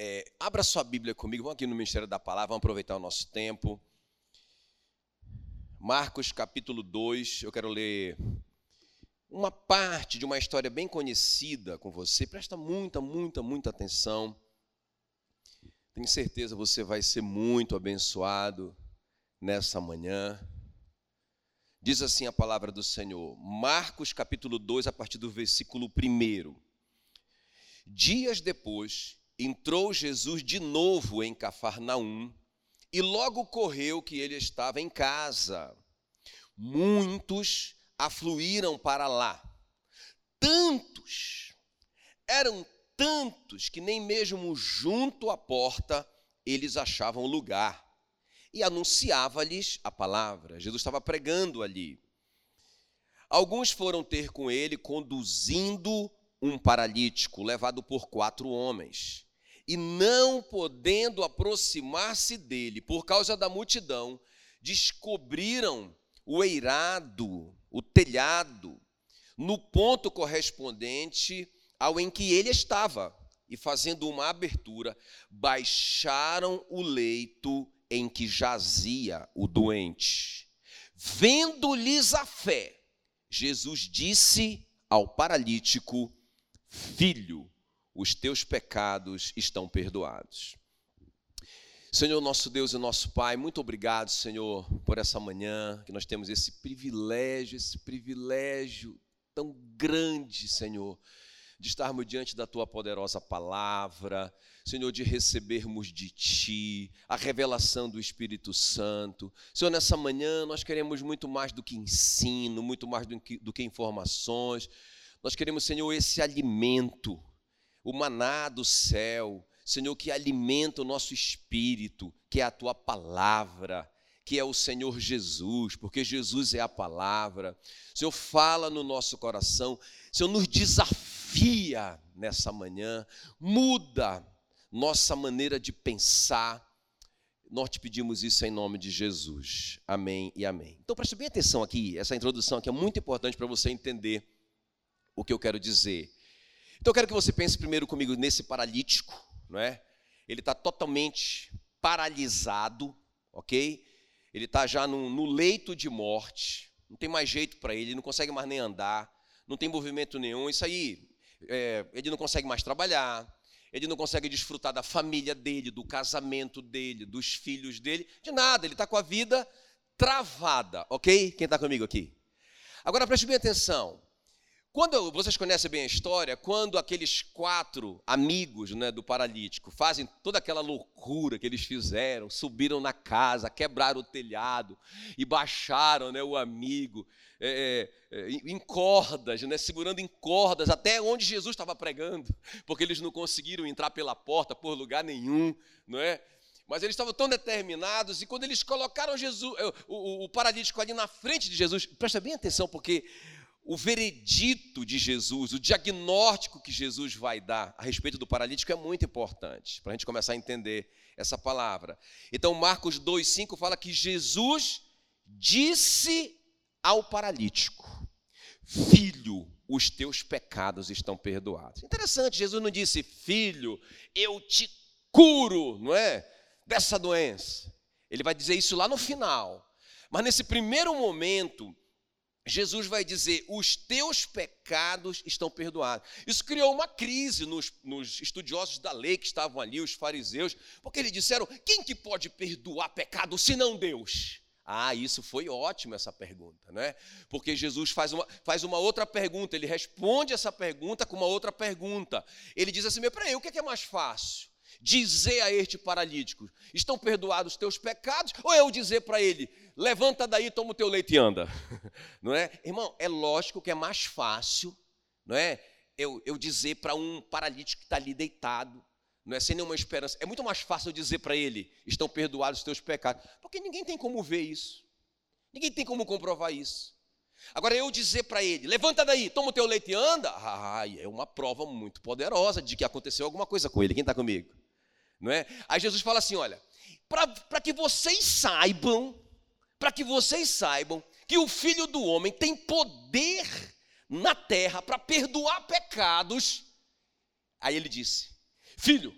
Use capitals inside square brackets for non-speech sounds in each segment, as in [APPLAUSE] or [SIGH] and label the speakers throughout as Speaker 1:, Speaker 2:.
Speaker 1: É, abra sua Bíblia comigo, vamos aqui no Ministério da Palavra, vamos aproveitar o nosso tempo. Marcos capítulo 2, eu quero ler uma parte de uma história bem conhecida com você. Presta muita, muita, muita atenção. Tenho certeza você vai ser muito abençoado nessa manhã. Diz assim a palavra do Senhor, Marcos capítulo 2, a partir do versículo 1. Dias depois, entrou Jesus de novo em Cafarnaum e logo correu que ele estava em casa. Muitos afluíram para lá. Tantos, eram tantos que nem mesmo junto à porta eles achavam lugar. E anunciava-lhes a palavra. Jesus estava pregando ali. Alguns foram ter com ele, conduzindo um paralítico, levado por quatro homens. E não podendo aproximar-se dele por causa da multidão, descobriram o eirado o telhado, no ponto correspondente ao em que ele estava, e fazendo uma abertura, baixaram o leito em que jazia o doente. Vendo-lhes a fé, Jesus disse ao paralítico: Filho, os teus pecados estão perdoados. Senhor, nosso Deus e nosso Pai, muito obrigado, Senhor, por essa manhã, que nós temos esse privilégio, esse privilégio tão grande, Senhor, de estarmos diante da Tua poderosa palavra, Senhor, de recebermos de Ti a revelação do Espírito Santo. Senhor, nessa manhã nós queremos muito mais do que ensino, muito mais do que, do que informações. Nós queremos, Senhor, esse alimento, o maná do céu, Senhor, que alimenta o nosso espírito, que é a tua palavra, que é o Senhor Jesus, porque Jesus é a palavra. Senhor, fala no nosso coração, Senhor, nos desafia nessa manhã, muda nossa maneira de pensar. Nós te pedimos isso em nome de Jesus. Amém e amém. Então preste bem atenção aqui, essa introdução aqui é muito importante para você entender o que eu quero dizer. Então eu quero que você pense primeiro comigo nesse paralítico não é? Ele está totalmente paralisado, ok? Ele está já no, no, leito de morte, não tem mais jeito para ele, não consegue mais nem andar, não tem movimento nenhum. Isso aí, é, ele não consegue mais trabalhar, ele não consegue desfrutar da família dele, do casamento dele, dos filhos dele, de nada. Ele está com a vida travada, ok? Quem está comigo aqui? Agora preste bem atenção. Quando vocês conhecem bem a história, quando aqueles quatro amigos né, do paralítico fazem toda aquela loucura que eles fizeram, subiram na casa, quebraram o telhado e baixaram né, o amigo é, é, é em cordas, né, segurando em cordas até onde Jesus estava pregando, porque eles não conseguiram entrar pela porta por lugar nenhum, não é? Mas eles estavam tão determinados, e quando eles colocaram Jesus, o, o, o paralítico ali na frente de Jesus, presta bem atenção, porque o veredito de Jesus, o diagnóstico que Jesus vai dar a respeito do paralítico é muito importante, para a gente começar a entender essa palavra. Então, Marcos 2,5 fala que Jesus disse ao paralítico: Filho, os teus pecados estão perdoados. Interessante, Jesus não disse, filho, eu te curo, não é? Dessa doença. Ele vai dizer isso lá no final. Mas nesse primeiro momento, Jesus vai dizer: os teus pecados estão perdoados. Isso criou uma crise nos, nos, estudiosos da lei que estavam ali, os fariseus, porque eles disseram: quem que pode perdoar pecado senão Deus? Ah, isso foi ótimo essa pergunta, né? Porque Jesus faz uma, faz uma outra pergunta, ele responde essa pergunta com uma outra pergunta. Ele diz assim: peraí, o que é, é mais fácil? Dizer a este paralítico: estão perdoados os teus pecados? Ou eu dizer para ele: levanta daí, toma o teu leite e anda. [LAUGHS] Não é? Irmão, é lógico que é mais fácil, não é? Eu, eu dizer para um paralítico que está ali deitado, não é sem nenhuma esperança. É muito mais fácil eu dizer para ele: estão perdoados os teus pecados, porque ninguém tem como ver isso, ninguém tem como comprovar isso. Agora eu dizer para ele: levanta daí, toma o teu leite e anda, ah, é uma prova muito poderosa de que aconteceu alguma coisa com ele. Quem está comigo? Não é? Aí Jesus fala assim: olha, para que vocês saibam para que vocês saibam que o Filho do Homem tem poder na terra para perdoar pecados. Aí ele disse: Filho,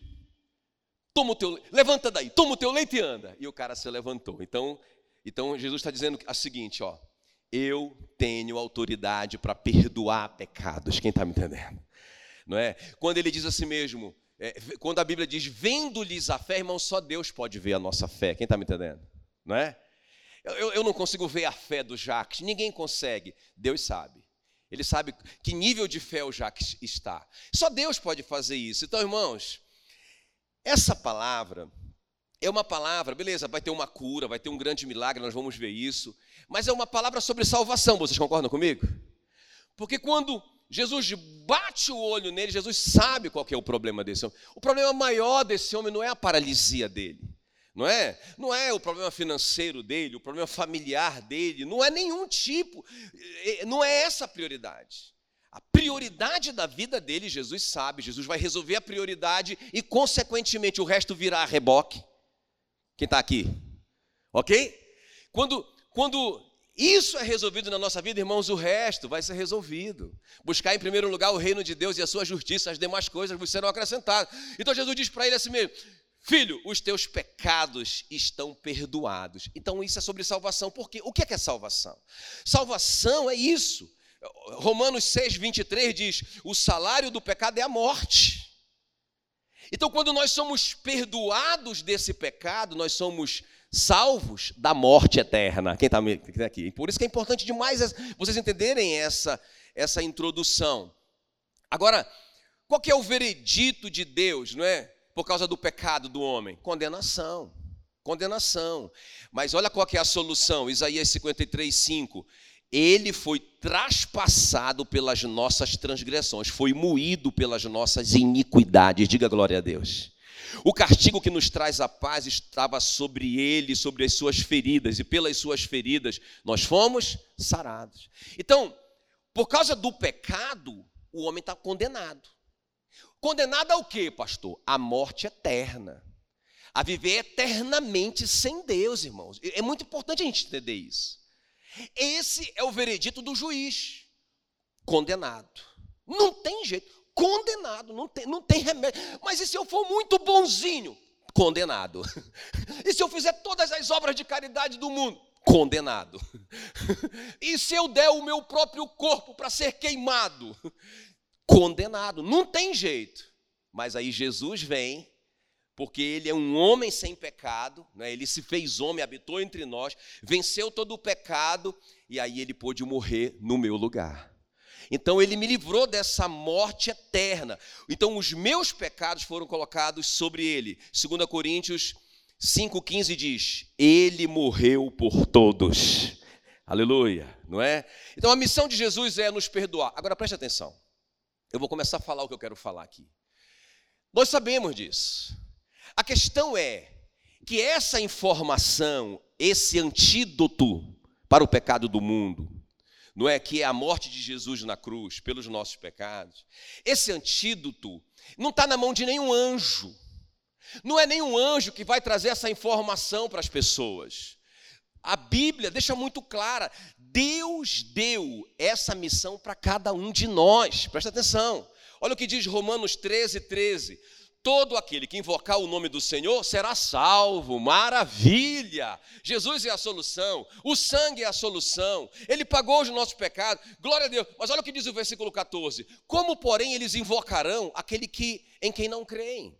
Speaker 1: toma o teu, levanta daí, toma o teu leite e anda. E o cara se levantou. Então, então Jesus está dizendo a seguinte, ó, eu tenho autoridade para perdoar pecados. Quem está me entendendo? Não é? Quando ele diz assim mesmo, é, quando a Bíblia diz, vendo-lhes a fé, irmão, só Deus pode ver a nossa fé. Quem está me entendendo? Não é? Eu, eu não consigo ver a fé do Jacques, ninguém consegue. Deus sabe. Ele sabe que nível de fé o Jacques está. Só Deus pode fazer isso. Então, irmãos, essa palavra é uma palavra, beleza, vai ter uma cura, vai ter um grande milagre, nós vamos ver isso, mas é uma palavra sobre salvação, vocês concordam comigo? Porque quando Jesus bate o olho nele, Jesus sabe qual é o problema desse homem. O problema maior desse homem não é a paralisia dele, não é? Não é o problema financeiro dele, o problema familiar dele, não é nenhum tipo, é, não é essa a prioridade. A prioridade da vida dele, Jesus sabe, Jesus vai resolver a prioridade e, consequentemente, o resto virá a reboque. Quem está aqui? Ok? Quando, quando isso é resolvido na nossa vida, irmãos, o resto vai ser resolvido. Buscar em primeiro lugar o reino de Deus e a sua justiça, as demais coisas vos serão acrescentadas. Então Jesus diz para ele assim mesmo: Filho, os teus pecados estão perdoados. Então isso é sobre salvação. Porque o que é, que é salvação? Salvação é isso. Romanos 6, 23 diz: o salário do pecado é a morte. Então, quando nós somos perdoados desse pecado, nós somos salvos da morte eterna. Quem está tá aqui? Por isso que é importante demais vocês entenderem essa, essa introdução. Agora, qual que é o veredito de Deus, não é? Por causa do pecado do homem? Condenação. Condenação. Mas olha qual que é a solução. Isaías 53, 5 ele foi traspassado pelas nossas transgressões, foi moído pelas nossas iniquidades. Diga glória a Deus. O castigo que nos traz a paz estava sobre ele, sobre as suas feridas, e pelas suas feridas nós fomos sarados. Então, por causa do pecado, o homem está condenado. Condenado ao que, pastor? A morte eterna. A viver eternamente sem Deus, irmãos. É muito importante a gente entender isso. Esse é o veredito do juiz. Condenado. Não tem jeito. Condenado. Não tem, não tem remédio. Mas e se eu for muito bonzinho? Condenado. [LAUGHS] E se eu fizer todas as obras de caridade do mundo? Condenado. [LAUGHS] E se eu der o meu próprio corpo para ser queimado? Condenado. Não tem jeito. Mas aí Jesus vem porque ele é um homem sem pecado, né? ele se fez homem, habitou entre nós, venceu todo o pecado e aí ele pôde morrer no meu lugar. Então ele me livrou dessa morte eterna. Então os meus pecados foram colocados sobre ele. 2 Coríntios 5,15 diz: Ele morreu por todos. Aleluia, não é? Então a missão de Jesus é nos perdoar. Agora preste atenção. Eu vou começar a falar o que eu quero falar aqui. Nós sabemos disso. A questão é que essa informação, esse antídoto para o pecado do mundo, não é que é a morte de Jesus na cruz pelos nossos pecados. Esse antídoto não está na mão de nenhum anjo. Não é nenhum anjo que vai trazer essa informação para as pessoas. A Bíblia deixa muito clara: Deus deu essa missão para cada um de nós. Presta atenção. Olha o que diz Romanos 13, 13. Todo aquele que invocar o nome do Senhor será salvo. Maravilha! Jesus é a solução, o sangue é a solução, ele pagou os nossos pecados. Glória a Deus. Mas olha o que diz o versículo 14: Como, porém, eles invocarão aquele que em quem não creem?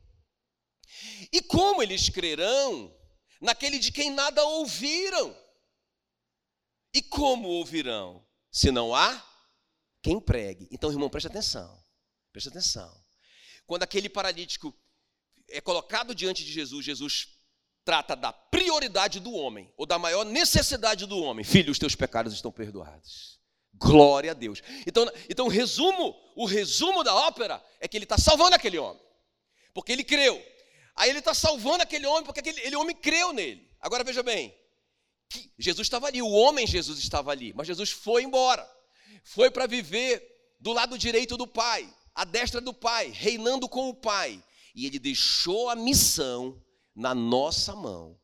Speaker 1: E como eles crerão naquele de quem nada ouviram? E como ouvirão se não há quem pregue? Então, irmão, preste atenção. Preste atenção. Quando aquele paralítico é colocado diante de Jesus, Jesus trata da prioridade do homem, ou da maior necessidade do homem. Filho, os teus pecados estão perdoados. Glória a Deus. Então, então o resumo, o resumo da ópera é que ele está salvando aquele homem. Porque ele creu. Aí ele está salvando aquele homem porque aquele, aquele homem creu nele. Agora veja bem, Jesus estava ali, o homem Jesus estava ali, mas Jesus foi embora. Foi para viver do lado direito do Pai à destra do Pai, reinando com o Pai. E ele deixou a missão na nossa mão.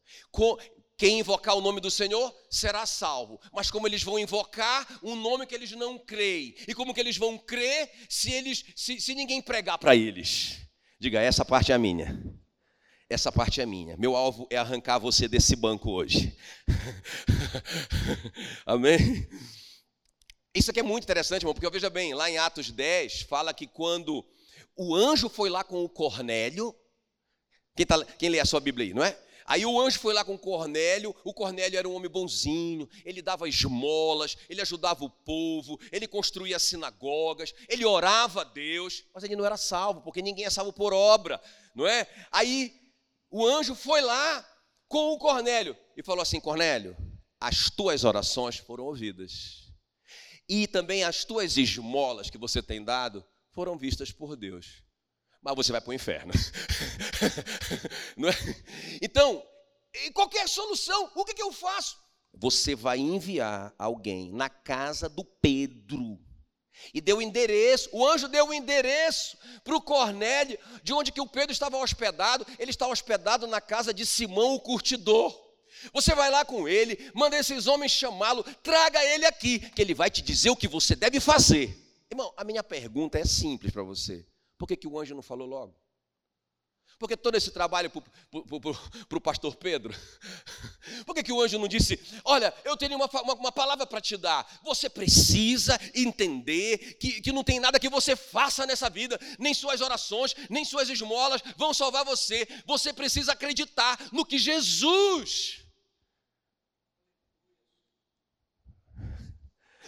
Speaker 1: Quem invocar o nome do Senhor será salvo. Mas como eles vão invocar um nome que eles não creem? E como que eles vão crer se eles se, se ninguém pregar para eles? Diga, essa parte é minha. essa parte é minha. Meu alvo é arrancar você desse banco hoje. [LAUGHS] Amém? Isso aqui é muito interessante, irmão, porque veja bem, lá em Atos 10, fala que quando o anjo foi lá com o Cornélio, quem, tá, quem lê a sua Bíblia aí, não é? Aí o anjo foi lá com Cornélio, o Cornélio era um homem bonzinho, ele dava esmolas, ele ajudava o povo, ele construía sinagogas, ele orava a Deus, mas ele não era salvo, porque ninguém é salvo por obra, não é? Aí o anjo foi lá com o Cornélio e falou assim: Cornélio, as tuas orações foram ouvidas. E também as tuas esmolas que você tem dado foram vistas por Deus. Mas você vai para o inferno. [LAUGHS] é? Então, qualquer solução, o que, que eu faço? Você vai enviar alguém na casa do Pedro. E deu o endereço, o anjo deu o endereço para o Cornélio, de onde que o Pedro estava hospedado. Ele estava hospedado na casa de Simão, o curtidor. Você vai lá com ele, manda esses homens chamá-lo, traga ele aqui, que ele vai te dizer o que você deve fazer. Irmão, a minha pergunta é simples para você. Por que, que o anjo não falou logo? Por que todo esse trabalho para o pastor Pedro? [LAUGHS] Por que, que o anjo não disse: Olha, eu tenho uma, uma, uma palavra para te dar. Você precisa entender que, que não tem nada que você faça nessa vida, nem suas orações, nem suas esmolas vão salvar você. Você precisa acreditar no que Jesus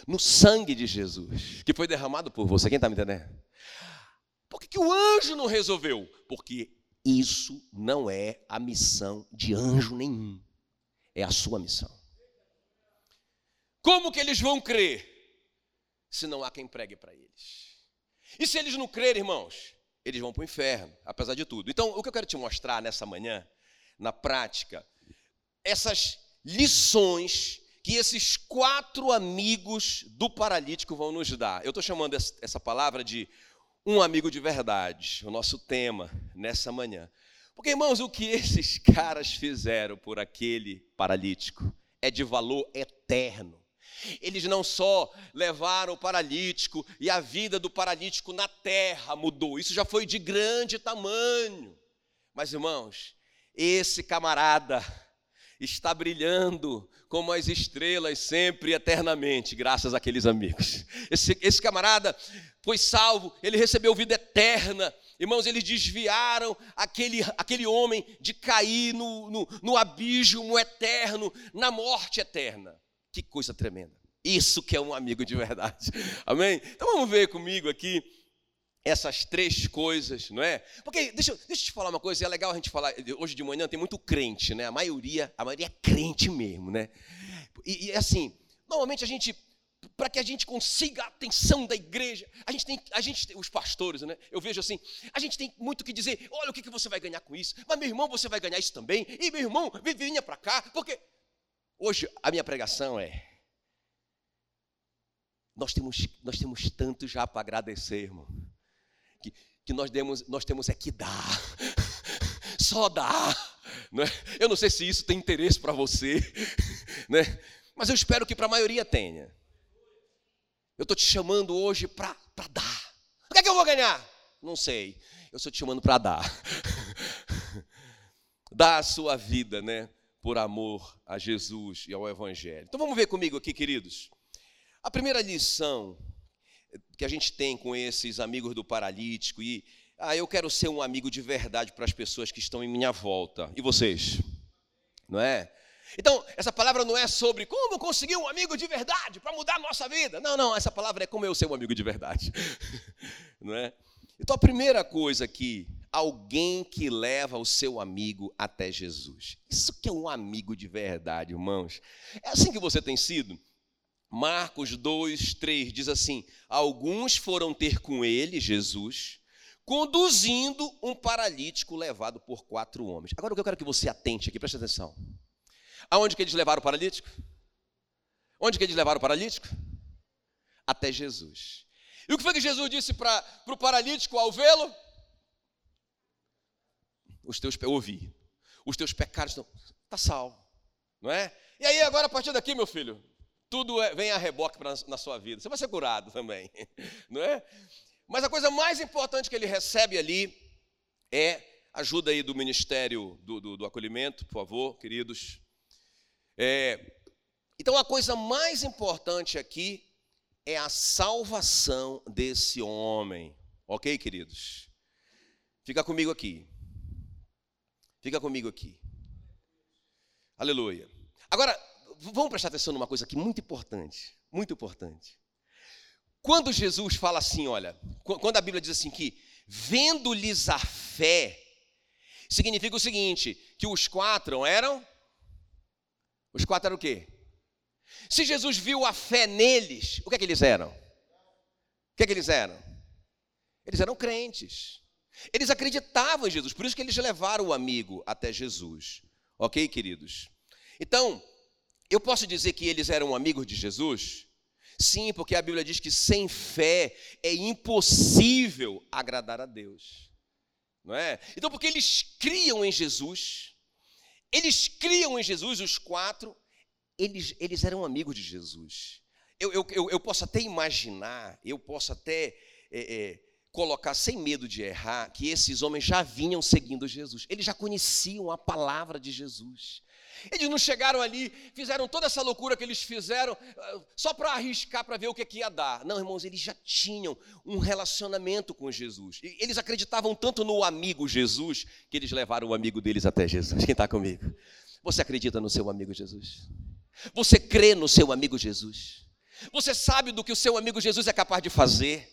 Speaker 1: no sangue de Jesus, que foi derramado por você. Quem está me entendendo? Por que, que o anjo não resolveu? Porque isso não é a missão de anjo nenhum, é a sua missão. Como que eles vão crer se não há quem pregue para eles? E se eles não crerem, irmãos, eles vão para o inferno, apesar de tudo. Então, o que eu quero te mostrar nessa manhã, na prática, essas lições que esses quatro amigos do paralítico vão nos dar. Eu estou chamando essa palavra de um amigo de verdade, o nosso tema nessa manhã. Porque, irmãos, o que esses [LAUGHS] caras fizeram por aquele paralítico é de valor eterno. Eles não só levaram o paralítico e a vida do paralítico na terra mudou, isso já foi de grande tamanho. Mas, irmãos, esse camarada está brilhando como as estrelas sempre eternamente, graças àqueles amigos. Esse, esse camarada foi salvo, ele recebeu vida eterna. Irmãos, eles desviaram aquele, aquele homem de cair no, no, no abismo eterno, na morte eterna. Que coisa tremenda. Isso que é um amigo de verdade. Amém? Então vamos ver comigo aqui essas três coisas, não é? Porque deixa, deixa eu te falar uma coisa, é legal a gente falar, hoje de manhã tem muito crente, né? A maioria, a maioria é crente mesmo, né? E, e assim, normalmente a gente para que a gente consiga a atenção da igreja, a gente tem, a gente, os pastores, né? Eu vejo assim, a gente tem muito que dizer. Olha o que, que você vai ganhar com isso. Mas meu irmão, você vai ganhar isso também. E meu irmão, vinha para cá, porque hoje a minha pregação é nós temos, nós temos tanto já para agradecer, irmão que, que nós, demos, nós temos é que dar. [LAUGHS] Só dar. Né? Eu não sei se isso tem interesse para você, [LAUGHS] né? mas eu espero que para a maioria tenha. Eu estou te chamando hoje para dar. O que é que eu vou ganhar? Não sei. Eu estou te chamando para dar. [LAUGHS] dar a sua vida, né? Por amor a Jesus e ao Evangelho. Então vamos ver comigo aqui, queridos. A primeira lição que a gente tem com esses amigos do paralítico e ah, eu quero ser um amigo de verdade para as pessoas que estão em minha volta. E vocês? Não é? Então, essa palavra não é sobre como conseguir um amigo de verdade para mudar a nossa vida. Não, não, essa palavra é como eu ser um amigo de verdade. [LAUGHS] Não é? Então, a primeira coisa aqui, alguém que leva o seu amigo até Jesus. Isso que é um amigo de verdade, irmãos. É assim que você tem sido? Marcos 2, 3 diz assim: Alguns foram ter com ele, Jesus, conduzindo um paralítico levado por quatro homens. Agora o que eu quero que você atente aqui, preste atenção. Aonde que eles levaram o paralítico? Onde que eles levaram o paralítico? Até Jesus. E o que foi que Jesus disse para o paralítico ao vê-lo? Os teus ouvi. Os teus pecados estão. Está salvo. Não é? E aí, agora, a partir daqui, meu filho, tudo é, vem a reboque pra, na sua vida. Você vai ser curado também, [LAUGHS] não é? Mas a coisa mais importante que ele recebe ali é ajuda aí do Ministério do, do, do Acolhimento, por favor, queridos. É, então, a coisa mais importante aqui é a salvação desse homem. Ok, queridos? Fica comigo aqui. Fica comigo aqui. Aleluia. Agora, vamos prestar atenção numa coisa aqui muito importante. Muito importante. Quando Jesus fala assim, olha, quando a Bíblia diz assim que vendo-lhes a fé, significa o seguinte, que os quatro eram os quatro eram o quê? Se Jesus viu a fé neles, o que é que eles eram? O que é que eles eram? Eles eram crentes. Eles acreditavam em Jesus, por isso que eles levaram o amigo até Jesus. Ok, queridos? Então, eu posso dizer que eles eram amigos de Jesus? Sim, porque a Bíblia diz que sem fé é impossível agradar a Deus. Não é? Então, porque eles criam em Jesus, eles criam em Jesus, os quatro, eles, eles eram amigos de Jesus. Eu, eu, eu, eu posso até imaginar, eu posso até é, é, colocar sem medo de errar, que esses homens já vinham seguindo Jesus, eles já conheciam a palavra de Jesus. Eles não chegaram ali, fizeram toda essa loucura que eles fizeram ah, só para arriscar para ver o que, que ia dar. Não, irmãos, eles já tinham um relacionamento com Jesus. Eles acreditavam tanto no amigo Jesus que eles levaram o amigo deles até Jesus. Quem está comigo? Você acredita no seu amigo Jesus? Você crê no seu amigo Jesus? Você sabe do que o seu amigo Jesus é capaz de fazer?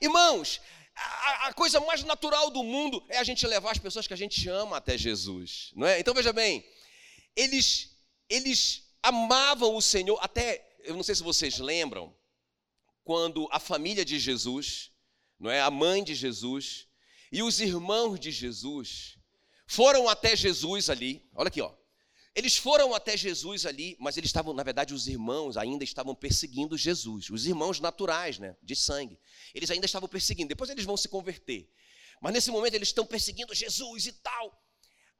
Speaker 1: Irmãos, a, a, coisa mais natural do mundo é a gente levar as pessoas que a gente ama até Jesus, não é? Então veja bem, eles, eles amavam o Senhor, até, eu não sei se vocês lembram, quando a família de Jesus, não é, a mãe de Jesus e os irmãos de Jesus foram até Jesus ali. Olha aqui, ó. Eles foram até Jesus ali, mas eles estavam, na verdade, os irmãos ainda estavam perseguindo Jesus, os irmãos naturais, né, de sangue. Eles ainda estavam perseguindo. Depois eles vão se converter. Mas nesse momento eles estão perseguindo Jesus e tal.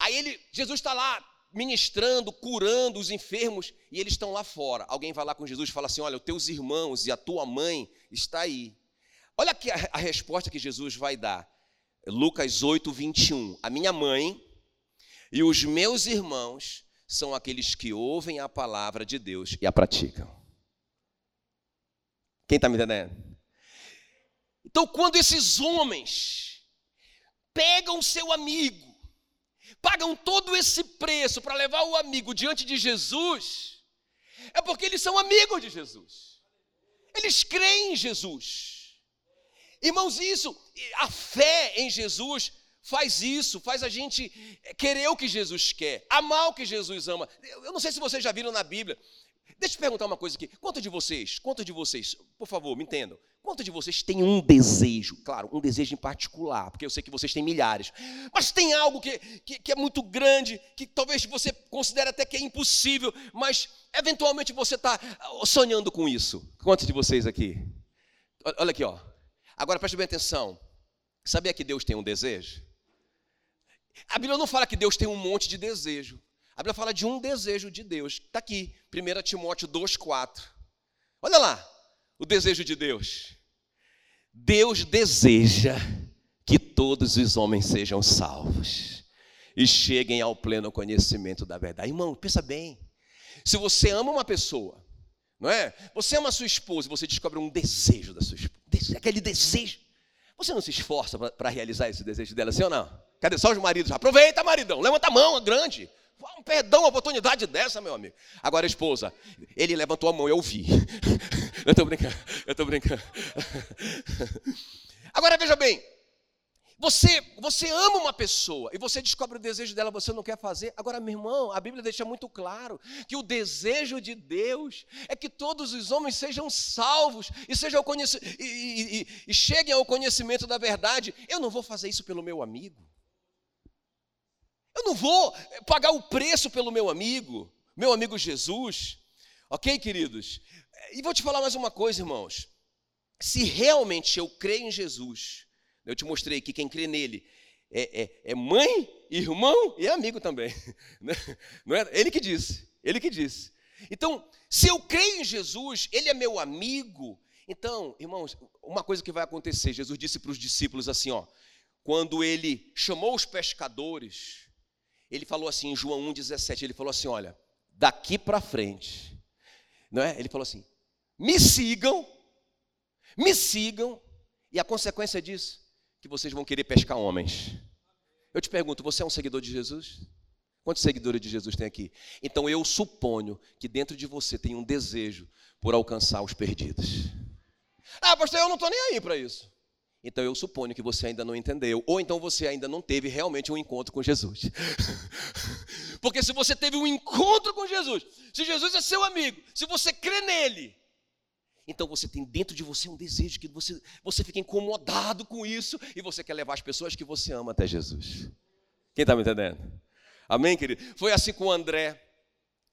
Speaker 1: Aí ele, Jesus está lá ministrando, curando os enfermos, e eles estão lá fora. Alguém vai lá com Jesus e fala assim: Olha, os teus irmãos e a tua mãe está aí. Olha aqui a, a resposta que Jesus vai dar. Lucas 8, 21. A minha mãe e os meus irmãos são aqueles que ouvem a palavra de Deus e a praticam. Quem está me entendendo? Então, quando esses homens pegam seu amigo, pagam todo esse preço para levar o amigo diante de Jesus, é porque eles são amigos de Jesus. Eles creem em Jesus. Irmãos, isso, a fé em Jesus faz isso, faz a gente querer o que Jesus quer, amar o que Jesus ama. Eu não sei se vocês já viram na Bíblia. Deixa eu perguntar uma coisa aqui. Quantos de vocês, quantos de vocês, por favor, me entendam, quantos de vocês têm um desejo? Claro, um desejo em particular, porque eu sei que vocês têm milhares. Mas tem algo que, que, que é muito grande, que talvez você considere até que é impossível, mas eventualmente você está sonhando com isso. Quantos de vocês aqui? Olha aqui, ó. Agora preste bem atenção. Sabia que Deus tem um desejo? A Bíblia não fala que Deus tem um monte de desejo. A Bíblia fala de um desejo de Deus. Está aqui, 1 Timóteo 2,4. Olha lá, o desejo de Deus. Deus deseja que todos os homens sejam salvos e cheguem ao pleno conhecimento da verdade. Irmão, pensa bem. Se você ama uma pessoa, não é? Você ama a sua esposa e você descobre um desejo da sua esposa, aquele desejo. Você não se esforça para realizar esse desejo dela, sim ou não? Cadê só os maridos? Aproveita, maridão, levanta a mão, é grande. Um perdão, uma oportunidade dessa, meu amigo. Agora, esposa, ele levantou a mão, eu vi. [LAUGHS] eu estou brincando, eu estou brincando. Agora, veja bem. Você, você ama uma pessoa e você descobre o desejo dela, você não quer fazer. Agora, meu irmão, a Bíblia deixa muito claro que o desejo de Deus é que todos os homens sejam salvos e, sejam e, e, e cheguem ao conhecimento da verdade. Eu não vou fazer isso pelo meu amigo. Eu não vou pagar o preço pelo meu amigo, meu amigo Jesus. Ok, queridos? E vou te falar mais uma coisa, irmãos. Se realmente eu creio em Jesus, eu te mostrei que quem crê nele é, é, é mãe, irmão e amigo também. [LAUGHS] Né? Não é? Ele que disse, ele que disse. Então, se eu creio em Jesus, ele é meu amigo. Então, irmãos, uma coisa que vai acontecer, Jesus disse para os discípulos assim, ó, quando ele chamou os pescadores, ele falou assim em João 1,17, ele falou assim: olha, daqui para frente, não é? Ele falou assim: me sigam, me sigam, e a consequência disso, que vocês vão querer pescar homens. Eu te pergunto, você é um seguidor de Jesus? Quantos seguidores de Jesus tem aqui? Então eu suponho que dentro de você tem um desejo por alcançar os perdidos. Ah, pastor, eu não estou nem aí para isso. Então eu suponho que você ainda não entendeu, ou então você ainda não teve realmente um encontro com Jesus. [LAUGHS] Porque se você teve um encontro com Jesus, se Jesus é seu amigo, se você crê nele, então você tem dentro de você um desejo que você, você fica incomodado com isso e você quer levar as pessoas que você ama até Jesus. Quem está me entendendo? Amém, querido? Foi assim com o André,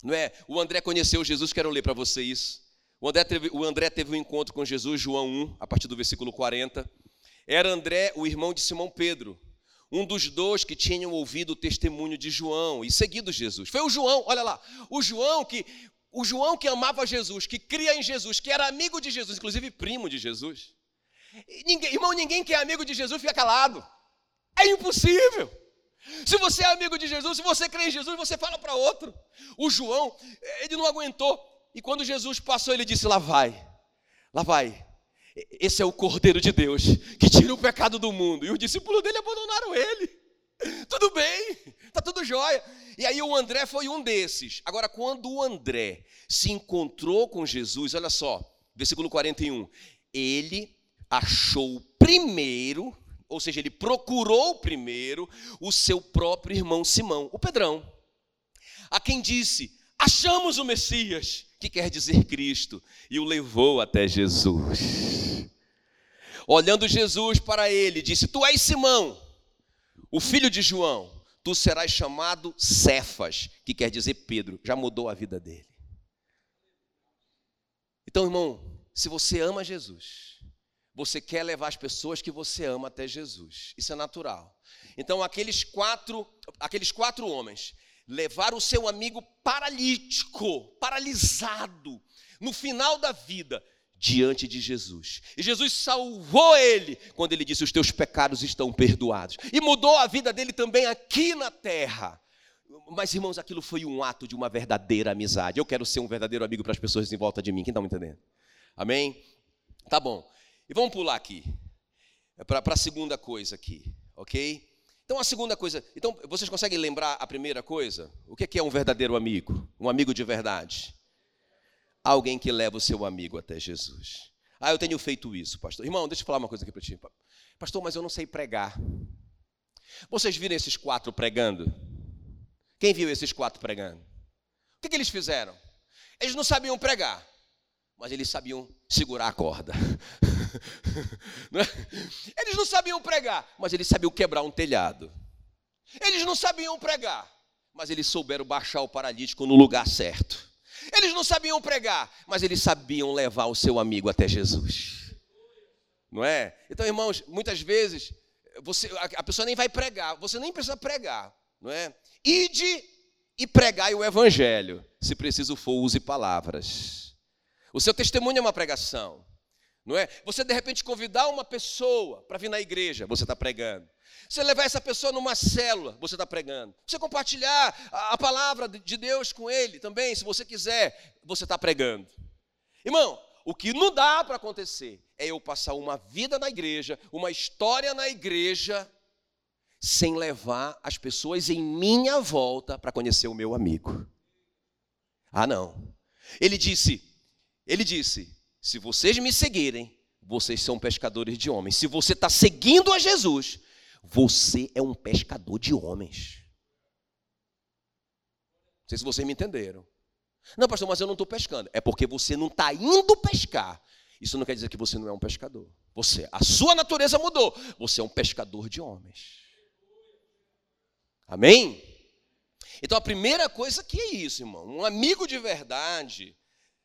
Speaker 1: não é? O André conheceu Jesus, quero ler para você isso. O André, teve, o André teve um encontro com Jesus, João 1, a partir do versículo 40. Era André, o irmão de Simão Pedro, um dos dois que tinham ouvido o testemunho de João e seguido Jesus. Foi o João, olha lá, o João que o João que amava Jesus, que cria em Jesus, que era amigo de Jesus, inclusive primo de Jesus. Ninguém, irmão, ninguém que é amigo de Jesus fica calado. É impossível. Se você é amigo de Jesus, se você crê em Jesus, você fala para outro. O João, ele não aguentou. E quando Jesus passou, ele disse: Lá vai, lá vai. Esse é o Cordeiro de Deus que tira o pecado do mundo. E os discípulos dele abandonaram ele. [LAUGHS] Tudo bem, tá tudo jóia. E aí o André foi um desses. Agora, quando o André se encontrou com Jesus, olha só, versículo 41. Ele achou primeiro, ou seja, ele procurou primeiro o seu próprio irmão Simão, o Pedrão, a quem disse: Achamos o Messias, que quer dizer Cristo, e o levou até Jesus. Olhando Jesus para ele, disse: Tu és Simão, o filho de João, tu serás chamado Cefas, que quer dizer Pedro. Já mudou a vida dele. Então, irmão, se você ama Jesus, você quer levar as pessoas que você ama até Jesus. Isso é natural. Então, aqueles quatro, aqueles quatro homens levaram o seu amigo paralítico, paralisado, no final da vida, diante de Jesus. E Jesus salvou ele quando ele disse: Os teus pecados estão perdoados. E mudou a vida dele também aqui na terra. Mas, irmãos, aquilo foi um ato de uma verdadeira amizade. Eu quero ser um verdadeiro amigo para as pessoas em volta de mim. Quem está me entendendo? Amém? Tá bom. E vamos pular aqui. Para a segunda coisa aqui, ok? Então, a segunda coisa. Então, vocês conseguem lembrar a primeira coisa? O que é um verdadeiro amigo? Um amigo de verdade? Alguém que leva o seu amigo até Jesus. Ah, eu tenho feito isso, pastor. Irmão, deixa eu falar uma coisa aqui para ti. Pastor, mas eu não sei pregar. Vocês viram esses quatro pregando? Quem viu esses quatro pregando? O que, que eles fizeram? Eles não sabiam pregar, mas eles sabiam segurar a corda. [LAUGHS] é? Eles não sabiam pregar, mas eles sabiam quebrar um telhado. Eles não sabiam pregar, mas eles souberam baixar o paralítico no lugar certo. Eles não sabiam pregar, mas eles sabiam levar o seu amigo até Jesus. Não é? Então, irmãos, muitas vezes você, a pessoa nem vai pregar, você nem precisa pregar, não é? Ide e pregai o evangelho. Se preciso for, use palavras. O seu testemunho é uma pregação. Não é? Você de repente convidar uma pessoa para vir na igreja, você está pregando. Você levar essa pessoa numa célula, você está pregando. Você compartilhar a, palavra de Deus com ele também, se você quiser, você está pregando. Irmão, o que não dá para acontecer é eu passar uma vida na igreja, uma história na igreja, sem levar as pessoas em minha volta para conhecer o meu amigo. Ah, não. Ele disse, ele disse, se vocês me seguirem, vocês são pescadores de homens. Se você está seguindo a Jesus, você é um pescador de homens. Não sei se vocês me entenderam. Não, pastor, mas eu não estou pescando. É porque você não está indo pescar. Isso não quer dizer que você não é um pescador. Você, a sua natureza mudou. Você é um pescador de homens. Amém? Então a primeira coisa que é isso, irmão. Um amigo de verdade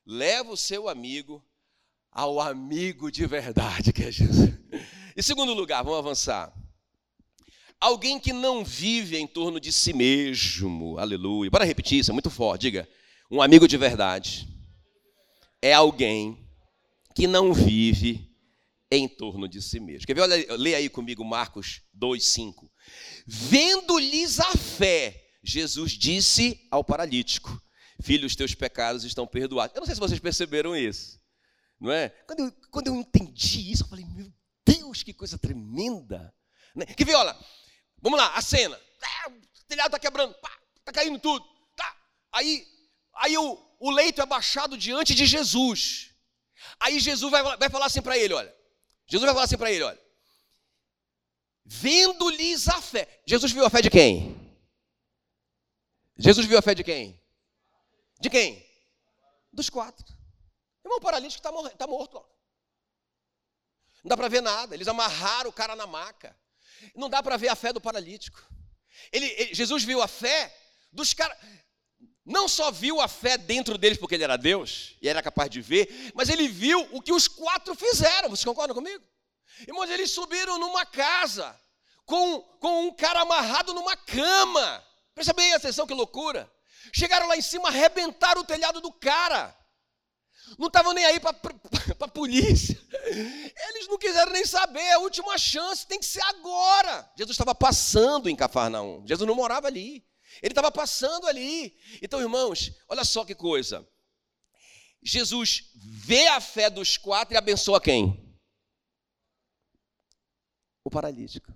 Speaker 1: leva o seu amigo ao amigo de verdade que é Jesus. Em segundo lugar, vamos avançar. Alguém que não vive em torno de si mesmo. Aleluia. Bora repetir isso, é muito forte. Diga. Um amigo de verdade é alguém que não vive em torno de si mesmo. Quer ver? Olha, lê aí comigo Marcos 2:5. Vendo-lhes a fé, Jesus disse ao paralítico: Filho, os teus pecados estão perdoados. Eu não sei se vocês perceberam isso, não é? Quando eu, quando eu entendi isso, eu falei: Meu Deus, que coisa tremenda. Né? Que vê, olha, vamos lá, a cena. Ah, o telhado está quebrando, está caindo tudo. Tá. Aí, aí o, o leito é baixado diante de Jesus. Aí Jesus vai, vai falar assim para ele: olha. Jesus vai falar assim para ele: olha. Vendo-lhes a fé. Jesus viu a fé de quem? Jesus viu a fé de quem? De quem? Dos quatro. Irmão, paralítico está tá morto. Ó. Não dá para ver nada. Eles amarraram o cara na maca. Não dá para ver a fé do paralítico. Ele, ele, Jesus viu a fé dos caras. Não só viu a fé dentro deles porque ele era Deus e era capaz de ver, mas ele viu o que os quatro fizeram. Vocês concordam comigo? Irmãos, eles subiram numa casa com, com um cara amarrado numa cama. Presta bem atenção, que loucura. Chegaram lá em cima, arrebentaram o telhado do cara. Não estavam nem aí para a [LAUGHS] polícia. Eles não quiseram nem saber, é a última chance, tem que ser agora. Jesus estava passando em Cafarnaum. Jesus não morava ali. Ele estava passando ali. Então, irmãos, olha só que coisa. Jesus vê a fé dos quatro e abençoa quem? O paralítico.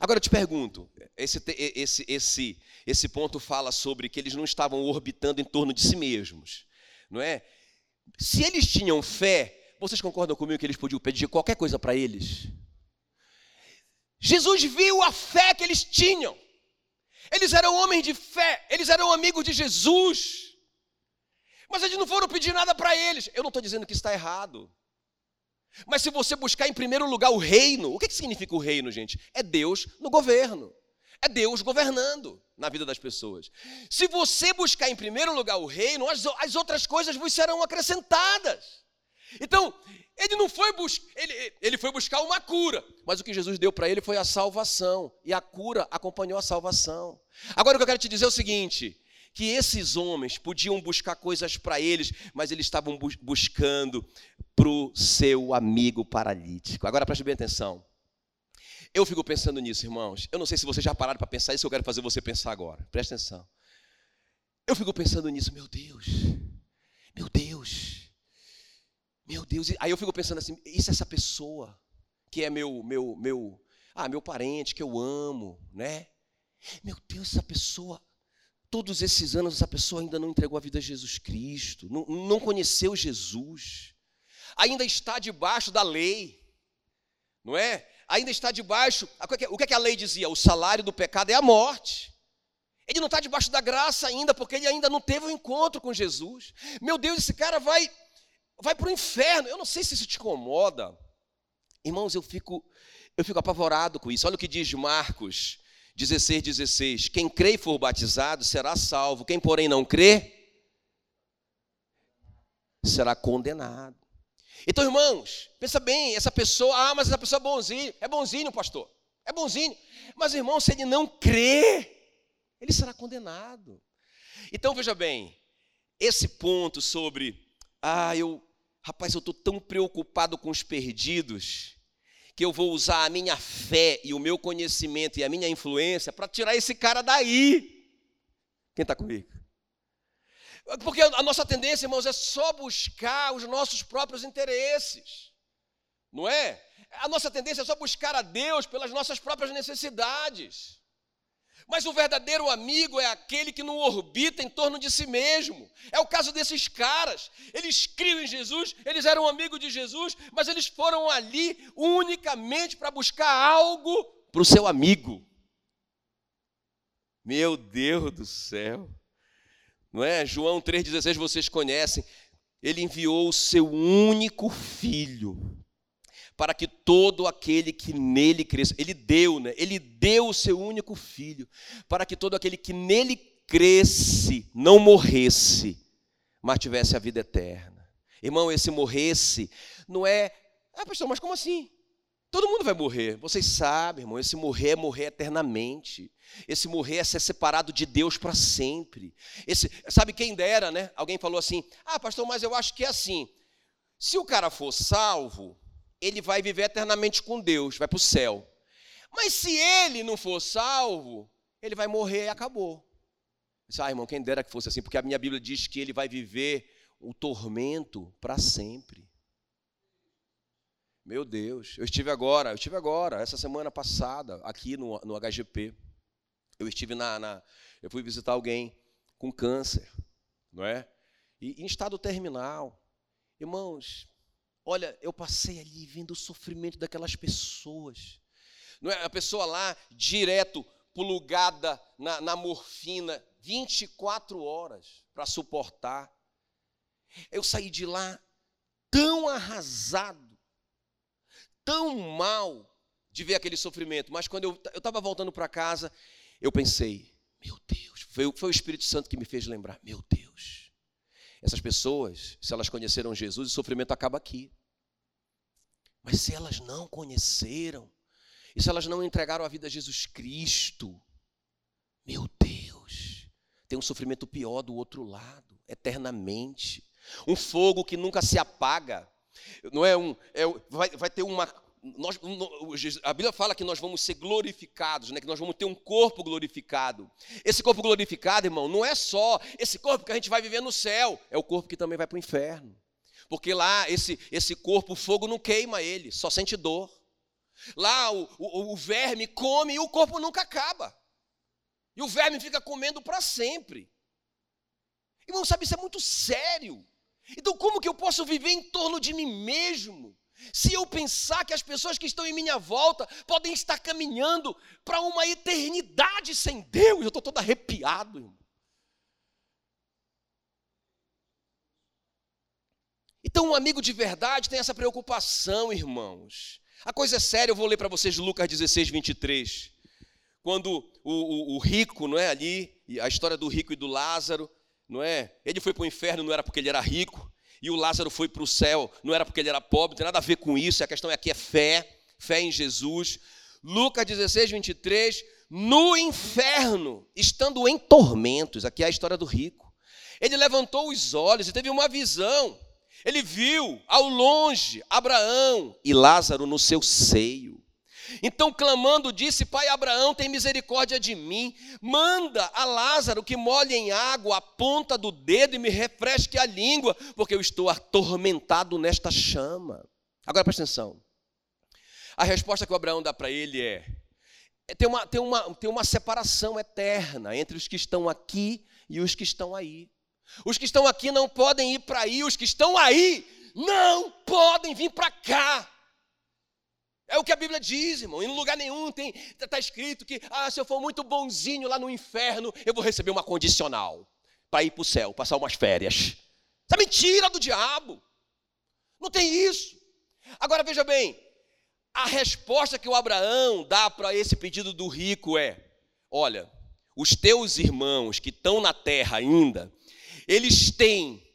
Speaker 1: Agora eu te pergunto, esse, esse, esse, esse ponto fala sobre que eles não estavam orbitando em torno de si mesmos, não é? Se eles tinham fé, vocês concordam comigo que eles podiam pedir qualquer coisa para eles? Jesus viu a fé que eles tinham. Eles eram homens de fé, eles eram amigos de Jesus. Mas eles não foram pedir nada para eles. Eu não estou dizendo que está errado. Mas se você buscar em primeiro lugar o reino, o que significa o reino, gente? É Deus no governo. É Deus governando na vida das pessoas. Se você buscar em primeiro lugar o reino, as, as outras coisas vos serão acrescentadas. Então, ele não foi buscar, ele, ele foi buscar uma cura, mas o que Jesus deu para ele foi a salvação, e a cura acompanhou a salvação. Agora o que eu quero te dizer é o seguinte: que esses homens podiam buscar coisas para eles, mas eles estavam bu buscando para o seu amigo paralítico. Agora preste bem atenção. Eu fico pensando nisso, irmãos. Eu não sei se vocês já pararam para pensar isso, eu quero fazer você pensar agora. Presta atenção. Eu fico pensando nisso, meu Deus. Meu Deus. Meu Deus. Aí eu fico pensando assim, isso é essa pessoa que é meu meu meu, ah, meu parente que eu amo, né? Meu Deus, essa pessoa todos esses anos essa pessoa ainda não entregou a vida a Jesus Cristo, não, não conheceu Jesus. Ainda está debaixo da lei. Não é? Ainda está debaixo. O que, é que a lei dizia? O salário do pecado é a morte. Ele não está debaixo da graça ainda, porque ele ainda não teve um encontro com Jesus. Meu Deus, esse cara vai, vai para o inferno. Eu não sei se isso te incomoda. Irmãos, eu fico, eu fico apavorado com isso. Olha o que diz Marcos 16, 16. Quem crê e for batizado será salvo. Quem, porém, não crê, será condenado. Então, irmãos, pensa bem, essa pessoa, ah, mas essa pessoa é bonzinho, é bonzinho, pastor, é bonzinho. Mas, irmão, se ele não crê, ele será condenado. Então, veja bem, esse ponto sobre, ah, eu, rapaz, eu estou tão preocupado com os perdidos, que eu vou usar a minha fé e o meu conhecimento e a minha influência para tirar esse cara daí. Quem está comigo? Porque a nossa tendência, irmãos, é só buscar os nossos próprios interesses. Não é? A nossa tendência é só buscar a Deus pelas nossas próprias necessidades. Mas o verdadeiro amigo é aquele que não orbita em torno de si mesmo. É o caso desses caras. Eles criam em Jesus, eles eram amigos de Jesus, mas eles foram ali unicamente para buscar algo para o seu amigo. Meu Deus do céu. Não é? João 3,16 vocês conhecem. Ele enviou o seu único filho para que todo aquele que nele cresça, ele deu, né? Ele deu o seu único filho para que todo aquele que nele cresce não morresse, mas tivesse a vida eterna. Irmão, esse morresse não é, ah, pastor, mas como assim? Todo mundo vai morrer. Vocês sabem, irmão, esse morrer é morrer eternamente. Esse morrer é ser separado de Deus para sempre. Esse, sabe quem dera, né? Alguém falou assim: "Ah, pastor, mas eu acho que é assim. Se o cara for salvo, ele vai viver eternamente com Deus, vai para o céu. Mas se ele não for salvo, ele vai morrer e acabou. Disse, ah, irmão, quem dera que fosse assim, porque a minha Bíblia diz que ele vai viver o tormento para sempre. Meu Deus, eu estive agora, eu estive agora, essa semana passada, aqui no, no HGP. Eu estive na, na, Eu fui visitar alguém com câncer, não é? E em estado terminal. Irmãos, olha, eu passei ali vendo o sofrimento daquelas pessoas. Não é? A pessoa lá, direto, plugada na, na morfina, 24 horas para suportar. Eu saí de lá tão arrasado, tão mal de ver aquele sofrimento. Mas quando eu estava voltando para casa, eu pensei, meu Deus, foi, foi o Espírito Santo que me fez lembrar, meu Deus, essas pessoas, se elas conheceram Jesus, o sofrimento acaba aqui. Mas se elas não conheceram, e se elas não entregaram a vida a Jesus Cristo, meu Deus, tem um sofrimento pior do outro lado, eternamente. Um fogo que nunca se apaga. Não é um. É, vai, vai ter uma. Nós, a Bíblia fala que nós vamos ser glorificados, né? que nós vamos ter um corpo glorificado. Esse corpo glorificado, irmão, não é só esse corpo que a gente vai viver no céu, é o corpo que também vai para o inferno. Porque lá, esse, esse corpo, o fogo não queima ele, só sente dor. Lá o, o, o verme come e o corpo nunca acaba. E o verme fica comendo para sempre. Irmão, sabe, isso é muito sério. Então, como que eu posso viver em torno de mim mesmo? Se eu pensar que as pessoas que estão em minha volta podem estar caminhando para uma eternidade sem Deus, eu estou todo arrepiado, irmão. Então, um amigo de verdade tem essa preocupação, irmãos. A coisa é séria, eu vou ler para vocês Lucas 16, 23. Quando o, o, o, rico, não é ali, a história do rico e do Lázaro, não é? Ele foi para o inferno, não era porque ele era rico, e o Lázaro foi para o céu, não era porque ele era pobre, não tem nada a ver com isso, a questão aqui é fé, fé em Jesus. Lucas 16, 23, no inferno, estando em tormentos, aqui é a história do rico, ele levantou os olhos e teve uma visão ele viu ao longe Abraão e Lázaro no seu seio. Então, clamando, disse: Pai Abraão, tem misericórdia de mim. Manda a Lázaro que molhe em água a ponta do dedo e me refresque a língua, porque eu estou atormentado nesta chama. Agora presta atenção. A resposta que o Abraão dá para ele é: é tem uma, tem, uma, tem uma separação eterna entre os que estão aqui e os que estão aí. Os que estão aqui não podem ir para aí, os que estão aí não podem vir para cá. É o que a Bíblia diz, irmão. Em lugar nenhum tem está escrito que ah, se eu for muito bonzinho lá no inferno, eu vou receber uma condicional para ir para o céu, passar umas férias. Isso é mentira do diabo. Não tem isso. Agora veja bem, a resposta que o Abraão dá para esse pedido do rico é: olha, os teus irmãos que estão na terra ainda, eles têm,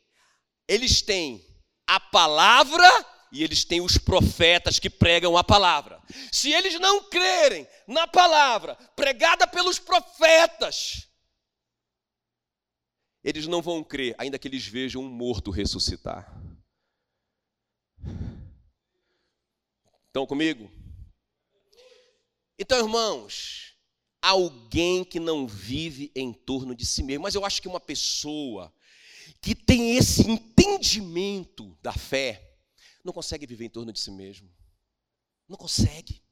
Speaker 1: eles têm a palavra e eles têm os profetas que pregam a palavra. Se eles não crerem na palavra pregada pelos profetas, eles não vão crer, ainda que eles vejam um morto ressuscitar. Estão comigo? Então, irmãos, alguém que não vive em torno de si mesmo, mas eu acho que uma pessoa que tem esse entendimento da fé, não consegue viver em torno de si mesmo. Não consegue.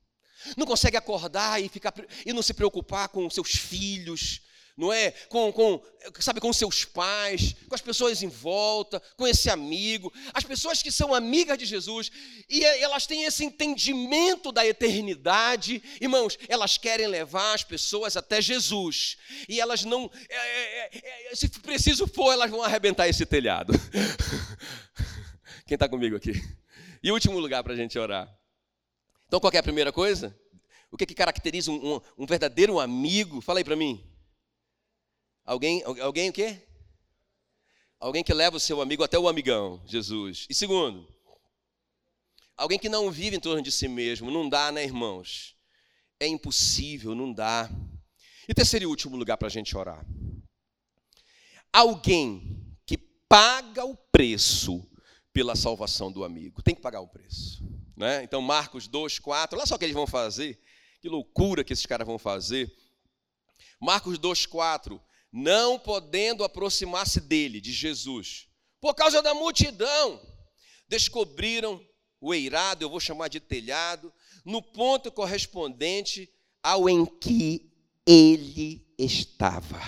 Speaker 1: Não consegue acordar e ficar e não se preocupar com seus filhos, não é? Com, com, sabe, com seus pais, com as pessoas em volta, com esse amigo, as pessoas que são amigas de Jesus, e elas têm esse entendimento da eternidade, irmãos, elas querem levar as pessoas até Jesus, e elas não, é, é, é, se preciso for, elas vão arrebentar esse telhado. [LAUGHS] Quem está comigo aqui? E último lugar para a gente orar. Então, qual é a primeira coisa? O que, que caracteriza um, um, um verdadeiro amigo? Fala aí para mim. Alguém, alguém o quê? Alguém que leva o seu amigo até o amigão, Jesus. E segundo, alguém que não vive em torno de si mesmo. Não dá, né, irmãos? É impossível, não dá. E terceiro e último lugar para a gente orar. Alguém que paga o preço pela salvação do amigo. Tem que pagar o preço. Né? Então, Marcos 2, 4, olha só o que eles vão fazer. Que loucura que esses caras vão fazer. Marcos 2, 4. Não podendo aproximar-se dele, de Jesus, por causa da multidão, descobriram o eirado, eu vou chamar de telhado, no ponto correspondente ao em que ele estava.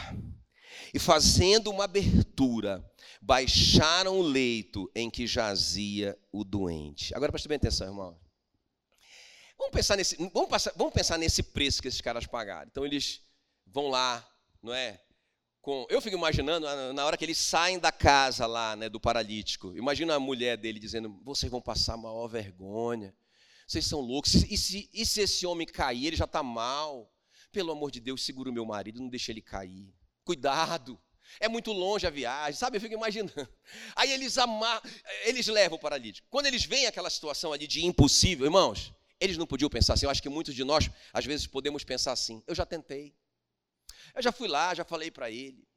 Speaker 1: E fazendo uma abertura, baixaram o leito em que jazia o doente. Agora preste bem atenção, irmão. Vamos pensar nesse, vamos passar, vamos pensar nesse preço que esses caras pagaram. Então eles vão lá, não é? Com, eu fico imaginando na hora que eles saem da casa lá, né, do paralítico. Imagina a mulher dele dizendo: "Vocês vão passar maior vergonha. Vocês são loucos. E se, e se esse homem cair, ele já está mal. Pelo amor de Deus, segura o meu marido, não deixe ele cair. Cuidado. É muito longe a viagem, sabe? Eu fico imaginando. [LAUGHS] Aí eles amar, eles levam o paralítico. Quando eles veem aquela situação ali de impossível, irmãos, eles não podiam pensar assim. Eu acho que muitos de nós, às vezes, podemos pensar assim. Eu já tentei. Eu já fui lá, já falei para ele.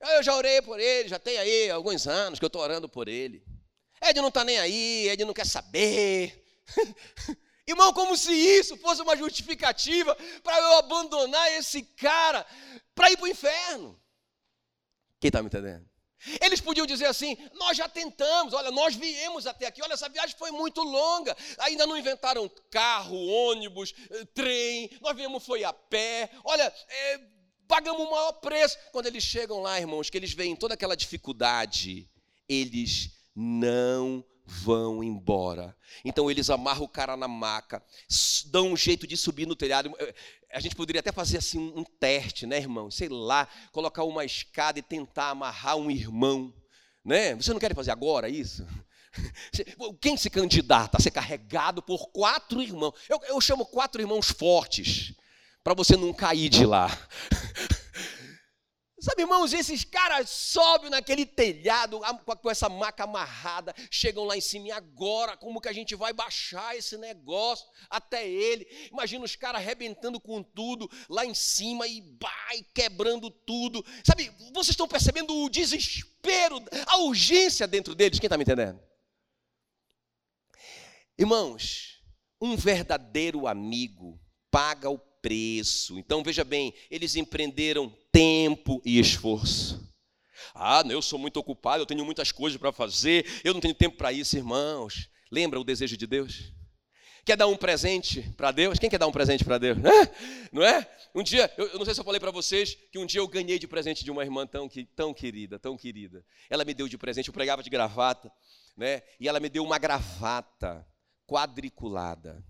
Speaker 1: Eu já orei por ele, já tem aí alguns anos que eu estou orando por ele. Ed não está nem aí, Ed não quer saber. [LAUGHS] Irmão, como se isso fosse uma justificativa para eu abandonar esse cara para ir para o inferno. Quem está me entendendo? Eles podiam dizer assim: nós já tentamos, olha, nós viemos até aqui, olha, essa viagem foi muito longa, ainda não inventaram carro, ônibus, eh, trem, nós viemos foi a pé, olha, é, pagamos o maior preço. Quando eles chegam lá, irmãos, que eles veem toda aquela dificuldade, eles não vão embora. Então eles amarram o cara na maca, dão um jeito de subir no telhado. A gente poderia até fazer assim um teste, né, irmão? Sei lá, colocar uma escada e tentar amarrar um irmão, né? Você não quer fazer agora isso? [LAUGHS] Quem se candidata a ser carregado por quatro irmãos? Eu, eu chamo quatro irmãos fortes, para você não cair de lá. [LAUGHS] Sabe, irmãos, esses caras sobem naquele telhado com essa maca amarrada, chegam lá em cima e agora como que a gente vai baixar esse negócio até ele? Imagina os caras arrebentando com tudo lá em cima e vai quebrando tudo. Sabe, vocês estão percebendo o desespero, a urgência dentro deles? Quem está me entendendo? Irmãos, um verdadeiro amigo paga o preço. Então veja bem, eles empreenderam tempo e esforço. Ah, eu sou muito ocupado, eu tenho muitas coisas para fazer, eu não tenho tempo para isso, irmãos. Lembra o desejo de Deus? Quer dar um presente para Deus? Quem quer dar um presente para Deus? Não é? Um dia, eu, não sei se eu falei para vocês que um dia eu ganhei de presente de uma irmã tão, tão querida, tão querida. Ela me deu de presente, eu pregava de gravata, né? E ela me deu uma gravata quadriculada.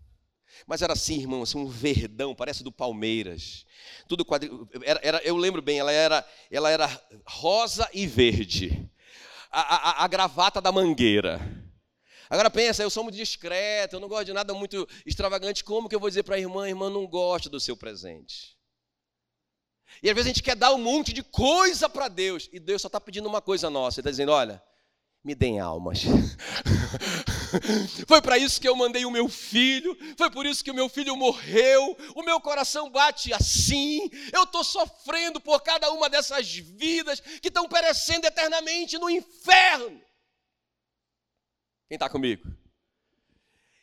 Speaker 1: Mas era assim, irmão, assim, um verdão, parece do Palmeiras. Tudo quadri... era, era, eu lembro bem, ela era, ela era rosa e verde. A, a, a gravata da mangueira. Agora pensa, eu sou muito discreto, eu não gosto de nada muito extravagante. Como que eu vou dizer para a irmã, irmã não gosta do seu presente? E às vezes a gente quer dar um monte de coisa para Deus. E Deus só está pedindo uma coisa nossa. Ele está dizendo, olha, me deem almas. [LAUGHS] [LAUGHS] Foi para isso que eu mandei o meu filho, foi por isso que o meu filho morreu. O meu coração bate assim. Eu estou sofrendo por cada uma dessas vidas que estão perecendo eternamente no inferno. Quem está comigo?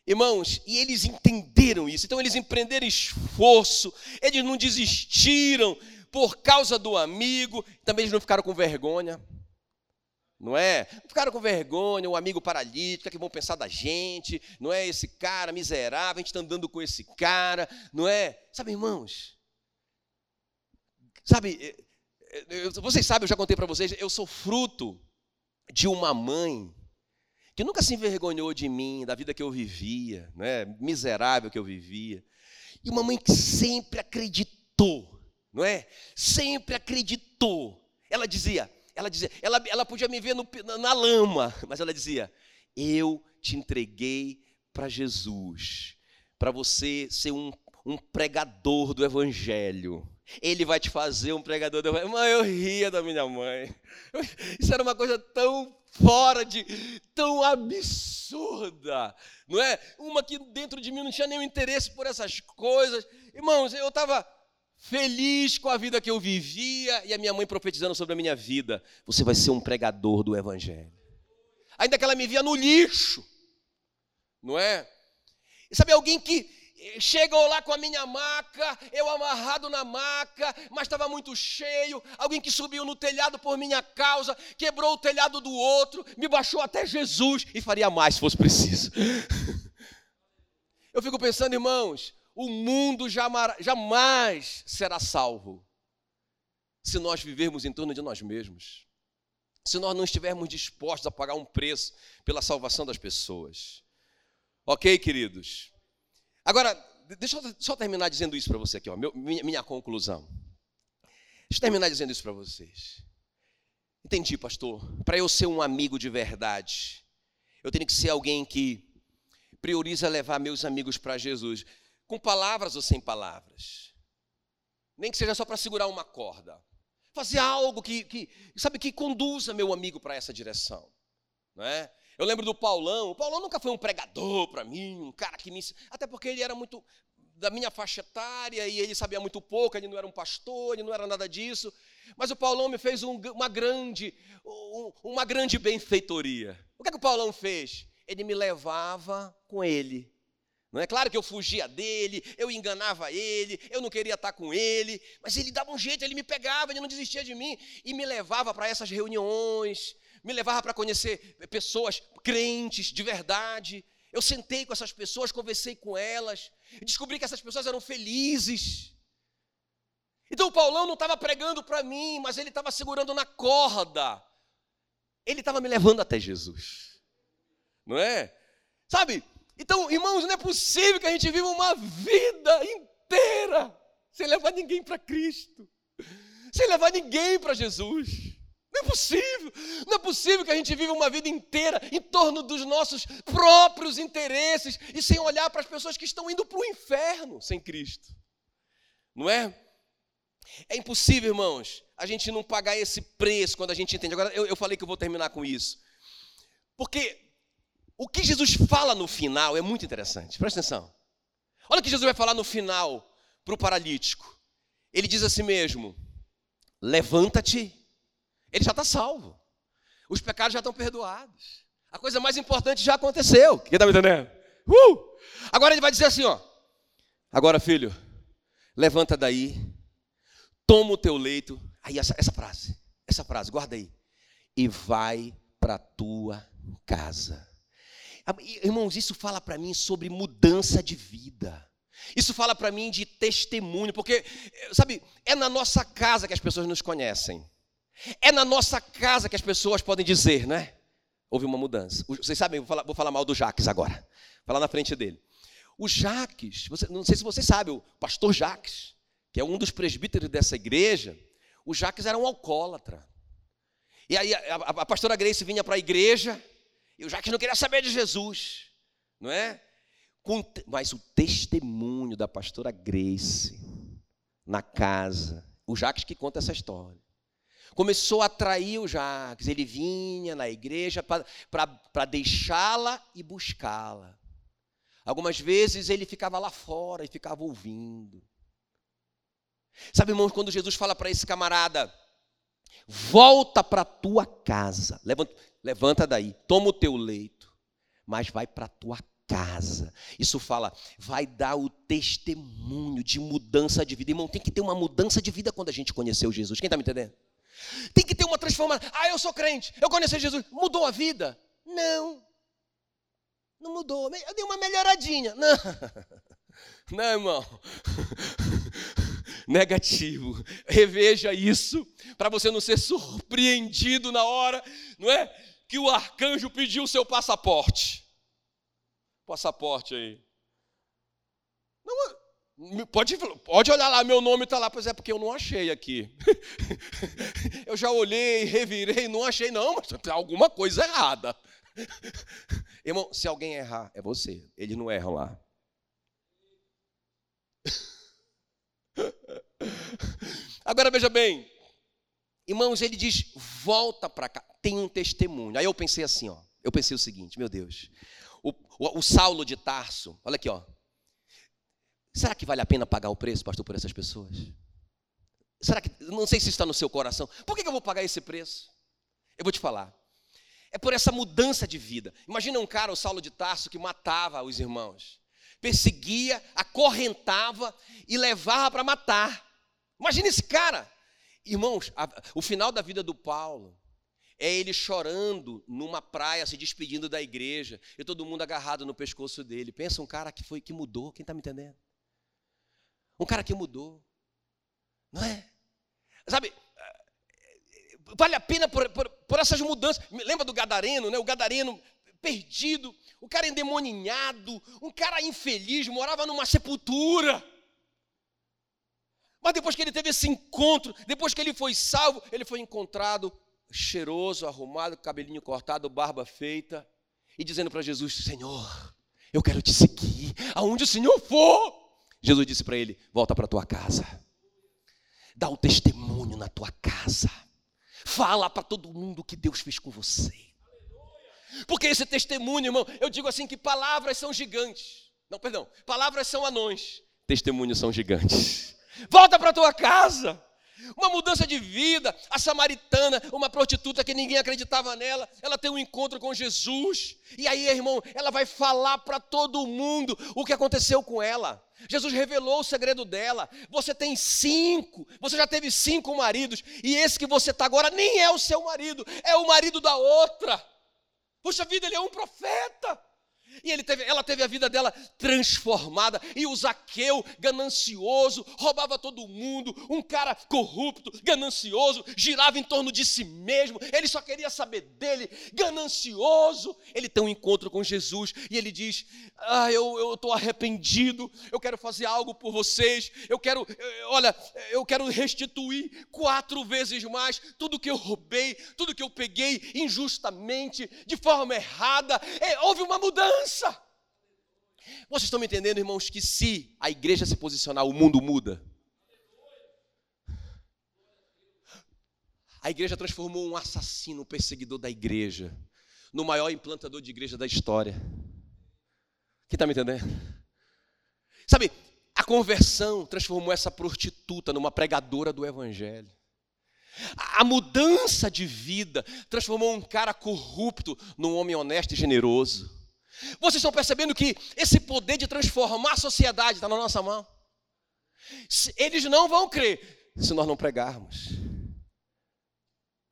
Speaker 1: Irmãos, e eles entenderam isso, então eles empreenderam esforço, eles não desistiram por causa do amigo, também eles não ficaram com vergonha não é? Ficaram com vergonha, o amigo paralítico, que vão pensar da gente, não é? Esse cara miserável, a gente está andando com esse cara, não é? Sabe, irmãos? Sabe, eh, eh, vocês sabem, eu já contei para vocês, eu sou fruto de uma mãe que nunca se envergonhou de mim, da vida que eu vivia, né? miserável que eu vivia. E uma mãe que sempre acreditou, não é? Sempre acreditou. Ela dizia: ela dizia, ela, ela podia me ver no, na lama, mas ela dizia: Eu te entreguei para Jesus, para você ser um, um pregador do Evangelho. Ele vai te fazer um pregador do Evangelho. Mãe, eu ria da minha mãe. [LAUGHS] Isso era uma coisa tão fora de, tão absurda, não é? Uma que dentro de mim não tinha nenhum interesse por essas coisas. Irmãos, eu estava feliz com a vida que eu vivia e a minha mãe profetizando sobre a minha vida. Você vai ser um pregador do Evangelho. Ainda que ela me via no lixo, não é? Sabe, alguém que chegou lá com a minha maca, eu amarrado na maca, mas estava muito cheio. Alguém que subiu no telhado por minha causa, quebrou o telhado do outro, me baixou até Jesus e faria mais se fosse preciso. [LAUGHS] Eu fico pensando, irmãos, o mundo jamais será salvo se nós vivermos em torno de nós mesmos. Se nós não estivermos dispostos a pagar um preço pela salvação das pessoas. Ok, queridos? Agora, deixa eu só terminar dizendo isso para você aqui, ó, minha, minha conclusão. Deixa eu terminar dizendo isso para vocês. Entendi, pastor. Para eu ser um amigo de verdade, eu tenho que ser alguém que prioriza levar meus amigos para Jesus, com palavras ou sem palavras. Nem que seja só para segurar uma corda. Fazer algo que, que sabe, que conduza meu amigo para essa direção. Não é? Eu lembro do Paulão. O Paulão nunca foi um pregador para mim, um cara que me. Até porque ele era muito da minha faixa etária e ele sabia muito pouco, ele não era um pastor, ele não era nada disso. Mas o Paulão me fez um, uma grande, um, uma grande benfeitoria. O que, é que o Paulão fez? Ele me levava com ele. Não é claro que eu fugia dele, eu enganava ele, eu não queria estar com ele, mas ele dava um jeito, ele me pegava, ele não desistia de mim e me levava para essas reuniões, me levava para conhecer pessoas crentes de verdade. Eu sentei com essas pessoas, conversei com elas, descobri que essas pessoas eram felizes. Então o Paulão não estava pregando para mim, mas ele estava segurando na corda. Ele estava me levando até Jesus. Não é? Sabe? Então, irmãos, não é possível que a gente viva uma vida inteira sem levar ninguém para Cristo, sem levar ninguém para Jesus. Não é possível. Não é possível que a gente viva uma vida inteira em torno dos nossos próprios interesses e sem olhar para as pessoas que estão indo para o inferno sem Cristo. Não é? É impossível, irmãos, a gente não pagar esse preço quando a gente entende. Agora, eu, eu falei que eu vou terminar com isso. Porque o que Jesus fala no final é muito interessante. Presta atenção. Olha o que Jesus vai falar no final para o paralítico. Ele diz assim mesmo: Levanta-te ele já está salvo. Os pecados já estão perdoados. A coisa mais importante já aconteceu. Quem está me entendendo? Uh! Agora ele vai dizer assim: ó. Agora, filho, levanta daí, toma o teu leito. Aí, essa, essa frase, essa frase, guarda aí. E vai para a tua casa. Irmãos, isso fala para mim sobre mudança de vida. Isso fala para mim de testemunho, porque, sabe, é na nossa casa que as pessoas nos conhecem. É na nossa casa que as pessoas podem dizer, né? Houve uma mudança. Vocês sabem, vou falar, vou falar mal do Jaques agora. Falar na frente dele. O Jaques, você, não sei se você sabe, o pastor Jaques, que é um dos presbíteros dessa igreja, o Jaques era um alcoólatra. E aí a, a, a pastora Grace vinha para a igreja, e o Jaques não queria saber de Jesus, não é? Mas o testemunho da pastora Grace na casa, o Jaques que conta essa história começou a atrair o Jacques. Ele vinha na igreja para deixá-la e buscá-la. Algumas vezes ele ficava lá fora e ficava ouvindo. Sabe, irmãos, quando Jesus fala para esse camarada, volta para tua casa, levanta, levanta daí, toma o teu leito, mas vai para a tua casa. Isso fala, vai dar o testemunho de mudança de vida. Irmão, tem que ter uma mudança de vida quando a gente conheceu Jesus. Quem está me entendendo? Tem que ter uma transformação. Ah, eu sou crente, eu conheci Jesus. Mudou a vida? Não. Não mudou. Eu dei uma melhoradinha. Não. [LAUGHS] Não, irmão. [LAUGHS] Negativo. Reveja isso para você não ser surpreendido na hora, não é? Que o arcanjo pediu o seu passaporte. Passaporte aí. Não, Pode, pode olhar lá, meu nome está lá, pois é porque eu não achei aqui. [LAUGHS] eu já olhei, revirei, não achei, não, mas tem alguma coisa errada. Irmão, se alguém errar, é você. Eles não erram lá. [LAUGHS] Agora veja bem, irmãos, ele diz: volta para cá, tem um testemunho. Aí eu pensei assim, ó. Eu pensei o seguinte, meu Deus, o, o, o Saulo de Tarso, olha aqui, ó. Será que vale a pena pagar o preço, pastor, por essas pessoas? Será que, não sei se está no seu coração, por que eu vou pagar esse preço? Eu vou te falar. É por essa mudança de vida. Imagina um cara, o Saulo de Tarso, que matava os irmãos. perseguia, acorrentava e levava para matar. Imagina esse cara. Irmãos, a, o final da vida do Paulo é ele chorando numa praia, se despedindo da igreja, e todo mundo agarrado no pescoço dele. Pensa um cara que foi que mudou, quem está me entendendo? Um cara que mudou. Não é? Sabe, vale a pena por, por, por essas mudanças. Lembra do Gadareno, né? O Gadareno perdido, o cara endemoninhado, um cara infeliz, morava numa sepultura. Mas depois que ele teve esse encontro, depois que ele foi salvo, ele foi encontrado cheiroso, arrumado, cabelinho cortado, barba feita, e dizendo para Jesus: Senhor, eu quero te seguir, aonde o Senhor for. Jesus disse para ele: Volta para tua casa, dá o testemunho na tua casa, fala para todo mundo o que Deus fez com você. Porque esse testemunho, irmão, eu digo assim que palavras são gigantes. Não, perdão, palavras são anões, testemunhos são gigantes. Volta para tua casa. Uma mudança de vida. A samaritana, uma prostituta que ninguém acreditava nela, ela tem um encontro com Jesus. E aí, irmão, ela vai falar para todo mundo o que aconteceu com ela. Jesus revelou o segredo dela. Você tem cinco, você já teve cinco maridos, e esse que você está agora nem é o seu marido, é o marido da outra. Puxa vida, ele é um profeta. E teve, ela teve a vida dela transformada. E o Zaqueu, ganancioso, roubava todo mundo. Um cara corrupto, ganancioso, girava em torno de si mesmo. Ele só queria saber dele, ganancioso. Ele tem um encontro com Jesus e ele diz: Ah, eu estou arrependido. Eu quero fazer algo por vocês. Eu quero, eh, olha, eu quero restituir quatro vezes mais tudo que eu roubei, tudo que eu peguei injustamente, de forma errada. É, houve uma mudança mudança. Vocês estão me entendendo, irmãos, que se a igreja se posicionar, o mundo muda? A igreja transformou um assassino, um perseguidor da igreja, no maior implantador de igreja da história. Quem está me entendendo? Sabe, a conversão transformou essa prostituta numa pregadora do evangelho. A mudança de vida transformou um cara corrupto num homem honesto e generoso. Vocês estão percebendo que esse poder de transformar a sociedade está na nossa mão? Eles não vão crer se nós não pregarmos.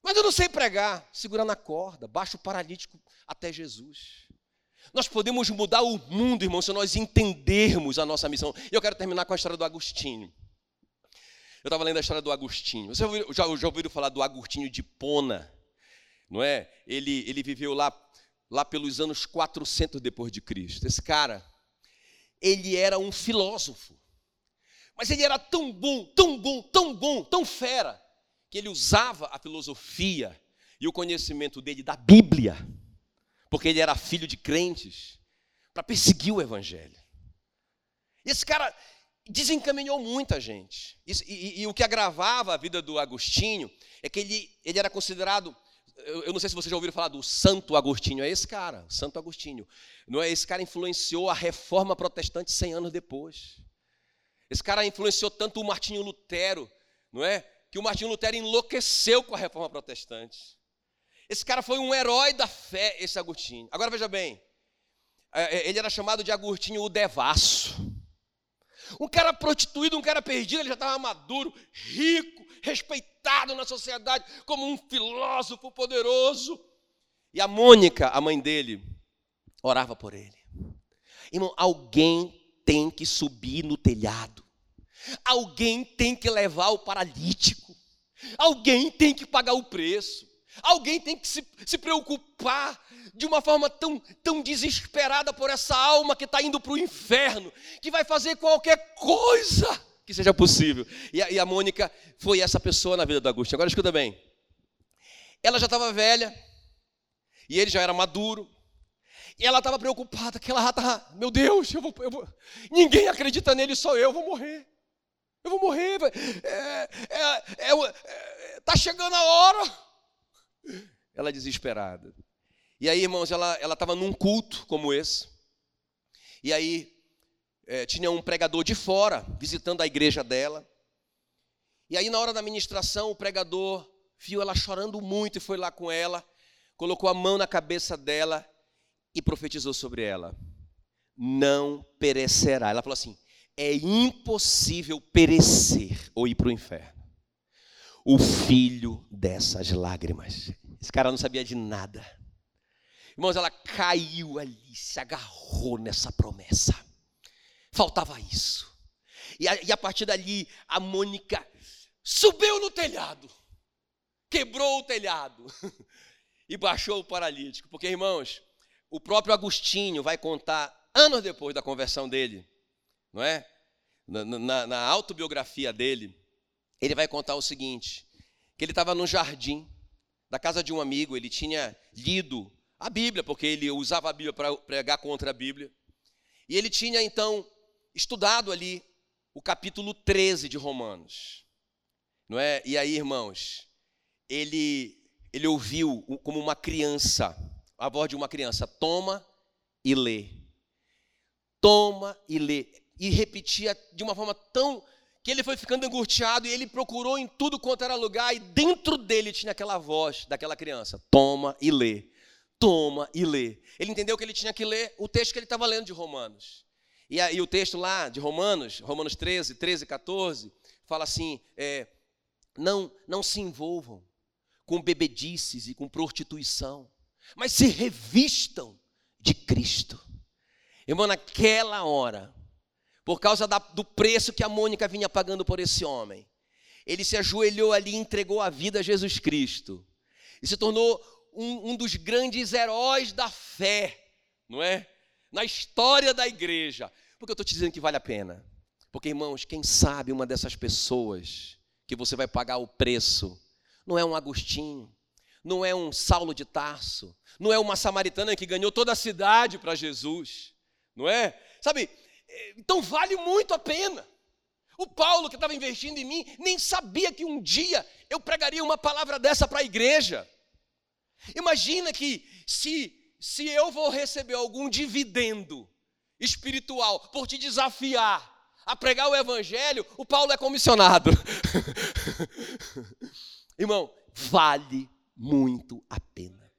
Speaker 1: Mas eu não sei pregar, segura na corda, baixa o paralítico até Jesus. Nós podemos mudar o mundo, irmão, se nós entendermos a nossa missão. Eu quero terminar com a história do Agostinho. Eu estava lendo a história do Agostinho. Você já, já, já ouviram falar do Agostinho de Pona? Não é? Ele, ele viveu lá lá pelos anos 400 depois de Cristo. Esse cara, ele era um filósofo. Mas ele era tão bom, tão bom, tão bom, tão fera, que ele usava a filosofia e o conhecimento dele da Bíblia, porque ele era filho de crentes, para perseguir o evangelho. Esse cara desencaminhou muita gente. E, e, e, o que agravava a vida do Agostinho é que ele, ele era considerado eu, não sei se vocês já ouviram falar do Santo Agostinho, é esse cara, Santo Agostinho. Não é esse cara influenciou a reforma protestante 100 anos depois. Esse cara influenciou tanto o Martinho Lutero, não é? Que o Martinho Lutero enlouqueceu com a reforma protestante. Esse cara foi um herói da fé, esse Agostinho. Agora veja bem, é, é, ele era chamado de Agostinho o Devasso. Um cara prostituído, um cara perdido, ele já estava maduro, rico, respeitado na sociedade como um filósofo poderoso. E a Mônica, a mãe dele, orava por ele. Irmão, alguém tem que subir no telhado. Alguém tem que levar o paralítico. Alguém tem que pagar o preço. Alguém tem que se, se preocupar de uma forma tão, tão desesperada por essa alma que está indo para o inferno, que vai fazer qualquer coisa que seja possível. E a, e a Mônica foi essa pessoa na vida do Agostinho. Agora escuta bem. Ela já estava velha, e ele já era maduro, e ela estava preocupada, que ela estava, meu Deus, eu vou, eu vou, ninguém acredita nele, só eu vou morrer. Eu vou morrer. É, é, é, é, tá chegando a hora. Ela desesperada. E aí, irmãos, ela estava num culto como esse. E aí, é, tinha um pregador de fora visitando a igreja dela. E aí, na hora da ministração, o pregador viu ela chorando muito e foi lá com ela, colocou a mão na cabeça dela e profetizou sobre ela: não perecerá. Ela falou assim: é impossível perecer ou ir para o inferno. O filho dessas lágrimas. Esse cara não sabia de nada. Irmãos, ela caiu ali, se agarrou nessa promessa. Faltava isso. E a, e a partir dali, a Mônica subiu no telhado, quebrou o telhado [LAUGHS] e baixou o paralítico. Porque, irmãos, o próprio Agostinho vai contar, anos depois da conversão dele, não é? Na, na, na autobiografia dele, ele vai contar o seguinte: que ele estava no jardim da casa de um amigo, ele tinha lido a Bíblia, porque ele usava a Bíblia para pregar contra a Bíblia. E ele tinha então estudado ali o capítulo 13 de Romanos. Não é? E aí, irmãos, ele ele ouviu como uma criança, a voz de uma criança, toma e lê. Toma e lê. E repetia de uma forma tão que ele foi ficando angustiado e ele procurou em tudo quanto era lugar e dentro dele tinha aquela voz daquela criança: toma e lê. Toma e lê. Ele entendeu que ele tinha que ler o texto que ele estava lendo de Romanos. E aí o texto lá de Romanos, Romanos 13, 13, 14, fala assim: é, não, não se envolvam com bebedices e com prostituição, mas se revistam de Cristo. Irmão, naquela hora, por causa da, do preço que a Mônica vinha pagando por esse homem, ele se ajoelhou ali e entregou a vida a Jesus Cristo. E se tornou um, um dos grandes heróis da fé, não é? Na história da igreja. Porque eu estou te dizendo que vale a pena. Porque, irmãos, quem sabe uma dessas pessoas que você vai pagar o preço não é um Agostinho, não é um Saulo de Tarso, não é uma samaritana que ganhou toda a cidade para Jesus, não é? Sabe, então vale muito a pena. O Paulo, que estava investindo em mim, nem sabia que um dia eu pregaria uma palavra dessa para a igreja. Imagina que se se eu vou receber algum dividendo espiritual por te desafiar a pregar o evangelho, o Paulo é comissionado. [LAUGHS] Irmão, vale muito a pena.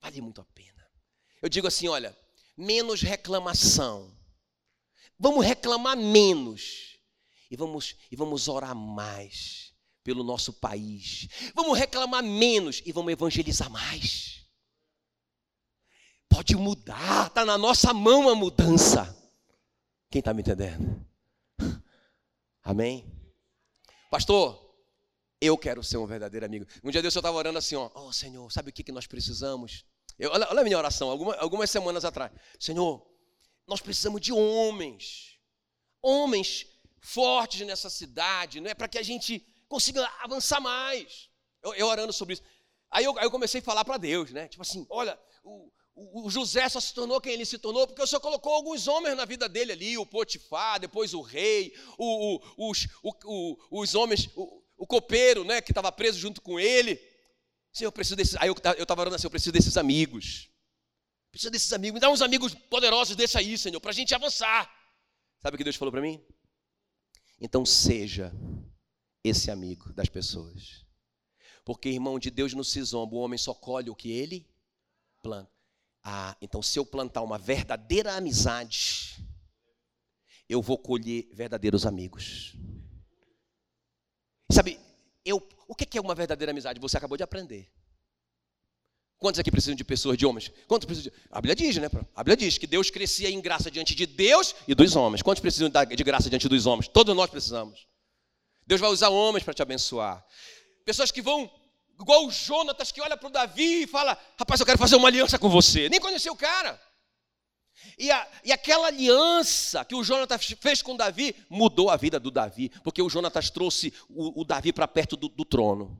Speaker 1: Vale muito a pena. Eu digo assim, olha, menos reclamação. Vamos reclamar menos e vamos e vamos orar mais pelo nosso país. Vamos reclamar menos e vamos evangelizar mais pode mudar, está na nossa mão a mudança. Quem está me entendendo? [LAUGHS] Amém? Pastor, eu quero ser um verdadeiro amigo. Um dia Deus eu estava orando assim, ó, oh Senhor, sabe o que, que nós precisamos? Eu, olha, olha a minha oração, algumas, algumas semanas atrás. Senhor, nós precisamos de homens, homens fortes nessa cidade, não é para que a gente consiga avançar mais. Eu, eu orando sobre isso. Aí eu, aí eu comecei a falar para Deus, né? Tipo assim, olha, o, o José só se tornou quem ele se tornou porque o Senhor colocou alguns homens na vida dele ali, o Potifar, depois o rei, o, o, os, o, os homens, o, copeiro, né, que estava preso junto com ele. Senhor, eu preciso desses. Aí eu estava orando assim, eu preciso desses amigos. Preciso desses amigos. Me dá uns amigos poderosos desse aí, Senhor, para a gente avançar. Sabe o que Deus falou para mim? Então seja esse amigo das pessoas. Porque, irmão, de Deus não se zomba, o homem só colhe o que ele planta. Ah, então se eu plantar uma verdadeira amizade, eu vou colher verdadeiros amigos. Sabe, eu, o que é uma verdadeira amizade? Você acabou de aprender. Quantos aqui precisam de pessoas, de homens? Quantos precisam de... A Bíblia diz, né? A Bíblia diz que Deus crescia em graça diante de Deus e dos homens. Quantos precisam de graça diante dos homens? Todos nós precisamos. Deus vai usar homens para te abençoar. Pessoas que vão igual o Jonatas que olha para o Davi e fala: Rapaz, eu quero fazer uma aliança com você. Nem conheceu o cara. E, a, e aquela aliança que o Jonatas fez com Davi mudou a vida do Davi, porque o Jonatas trouxe o, o Davi para perto do, do trono.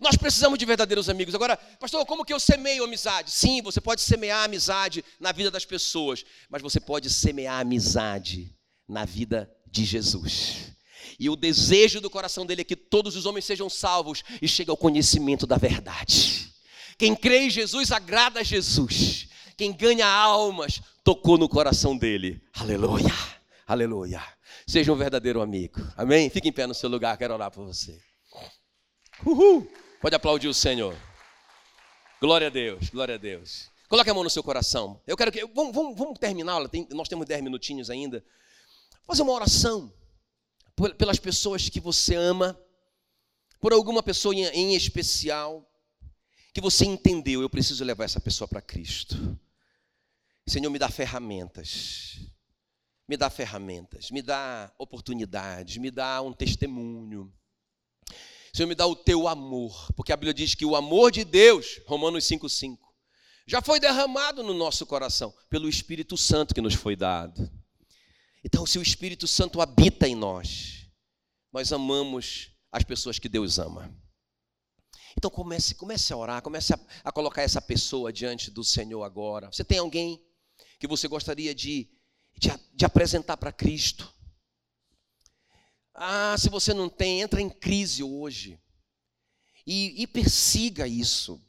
Speaker 1: Nós precisamos de verdadeiros amigos. Agora, pastor, como que eu semeio amizade? Sim, você pode semear amizade na vida das pessoas, mas você pode semear amizade na vida de Jesus. E o desejo do coração dele é que todos os homens sejam salvos e cheguem ao conhecimento da verdade. Quem crê em Jesus agrada a Jesus. Quem ganha almas tocou no coração dele. Aleluia, aleluia. Seja um verdadeiro amigo. Amém? Fique em pé no seu lugar, quero orar por você. Uhul. Pode aplaudir o Senhor. Glória a Deus, glória a Deus. Coloque a mão no seu coração. Eu quero que. Vamos, vamos, vamos terminar, nós temos dez minutinhos ainda. Fazer uma oração pelas pessoas que você ama, por alguma pessoa em especial, que você entendeu, eu preciso levar essa pessoa para Cristo. Senhor, me dá ferramentas, me dá ferramentas, me dá oportunidades, me dá um testemunho. Senhor, me dá o teu amor, porque a Bíblia diz que o amor de Deus, Romanos 5,5, já foi derramado no nosso coração pelo Espírito Santo que nos foi dado. Então, se o Espírito Santo habita em nós, nós amamos as pessoas que Deus ama. Então comece, comece a orar, comece a, a colocar essa pessoa diante do Senhor agora. Você tem alguém que você gostaria de, de, de apresentar para Cristo? Ah, se você não tem, entra em crise hoje. E, e persiga isso.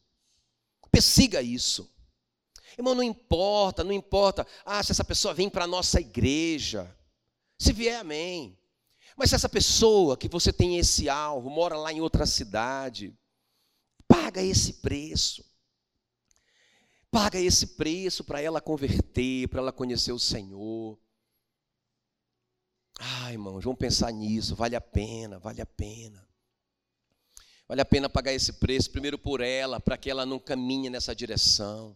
Speaker 1: Persiga isso. Irmão, não importa, não importa. Ah, se essa pessoa vem para a nossa igreja. Se vier, amém. Mas se essa pessoa que você tem esse alvo, mora lá em outra cidade, paga esse preço. Paga esse preço para ela converter, para ela conhecer o Senhor. Ah, irmãos, vamos pensar nisso, vale a pena, vale a pena. Vale a pena pagar esse preço, primeiro por ela, para que ela não caminhe nessa direção.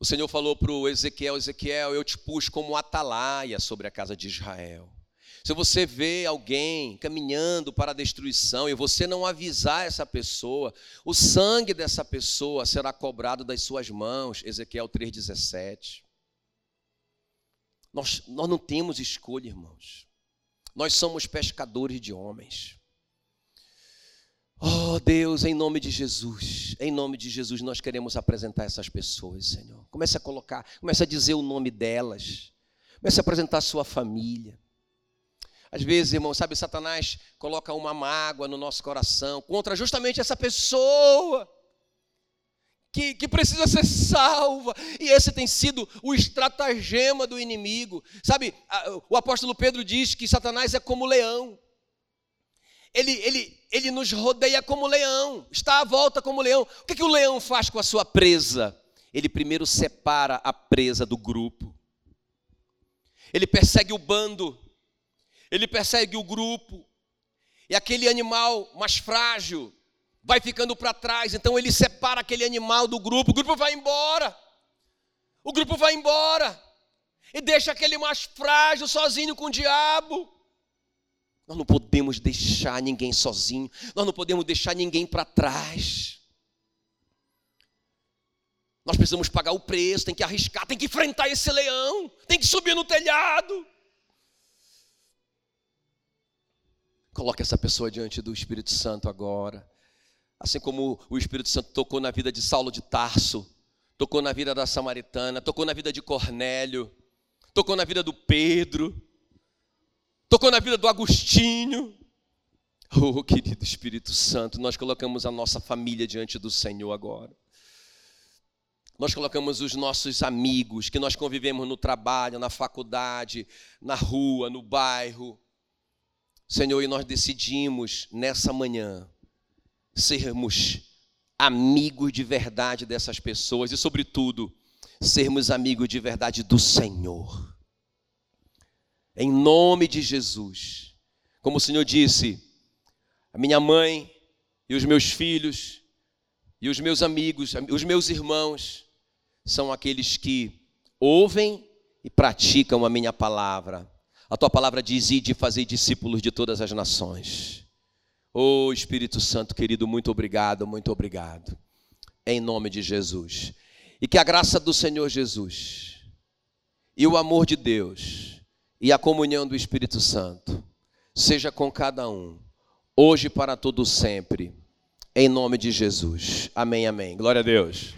Speaker 1: O Senhor falou para o Ezequiel: Ezequiel, eu te pus como atalaia sobre a casa de Israel. Se você vê alguém caminhando para a destruição e você não avisar essa pessoa, o sangue dessa pessoa será cobrado das suas mãos. Ezequiel 3,17. Nós, nós não temos escolha, irmãos. Nós somos pescadores de homens. Oh Deus, em nome de Jesus, em nome de Jesus, nós queremos apresentar essas pessoas, Senhor. Comece a colocar, comece a dizer o nome delas, comece a apresentar a sua família. Às vezes, irmão, sabe, Satanás coloca uma mágoa no nosso coração contra justamente essa pessoa que, que precisa ser salva. E esse tem sido o estratagema do inimigo. Sabe, o apóstolo Pedro diz que Satanás é como leão. Ele, ele, ele nos rodeia como leão, está à volta como leão. O que, que o leão faz com a sua presa? Ele primeiro separa a presa do grupo. Ele persegue o bando, ele persegue o grupo. E aquele animal mais frágil vai ficando para trás. Então ele separa aquele animal do grupo. O grupo vai embora. O grupo vai embora. E deixa aquele mais frágil sozinho com o diabo. Nós não podemos deixar ninguém sozinho, nós não podemos deixar ninguém para trás. Nós precisamos pagar o preço, tem que arriscar, tem que enfrentar esse leão, tem que subir no telhado. Coloque essa pessoa diante do Espírito Santo agora. Assim como o Espírito Santo tocou na vida de Saulo de Tarso, tocou na vida da Samaritana, tocou na vida de Cornélio, tocou na vida do Pedro tocou na vida do Agostinho. Oh, querido Espírito Santo, nós colocamos a nossa família diante do Senhor agora. Nós colocamos os nossos amigos que nós convivemos no trabalho, na faculdade, na rua, no bairro. Senhor, e nós decidimos nessa manhã sermos amigos de verdade dessas pessoas e, sobretudo, sermos amigos de verdade do Senhor em nome de Jesus. Como o Senhor disse, a minha mãe e os meus filhos e os meus amigos, os meus irmãos, são aqueles que ouvem e praticam a minha palavra. A tua palavra diz: ide fazer discípulos de todas as nações. Oh Espírito Santo querido, muito obrigado, muito obrigado. Em nome de Jesus. E que a graça do Senhor Jesus e o amor de Deus e a comunhão do Espírito Santo seja com cada um, hoje para todo sempre, em nome de Jesus. Amém, amém. Glória a Deus.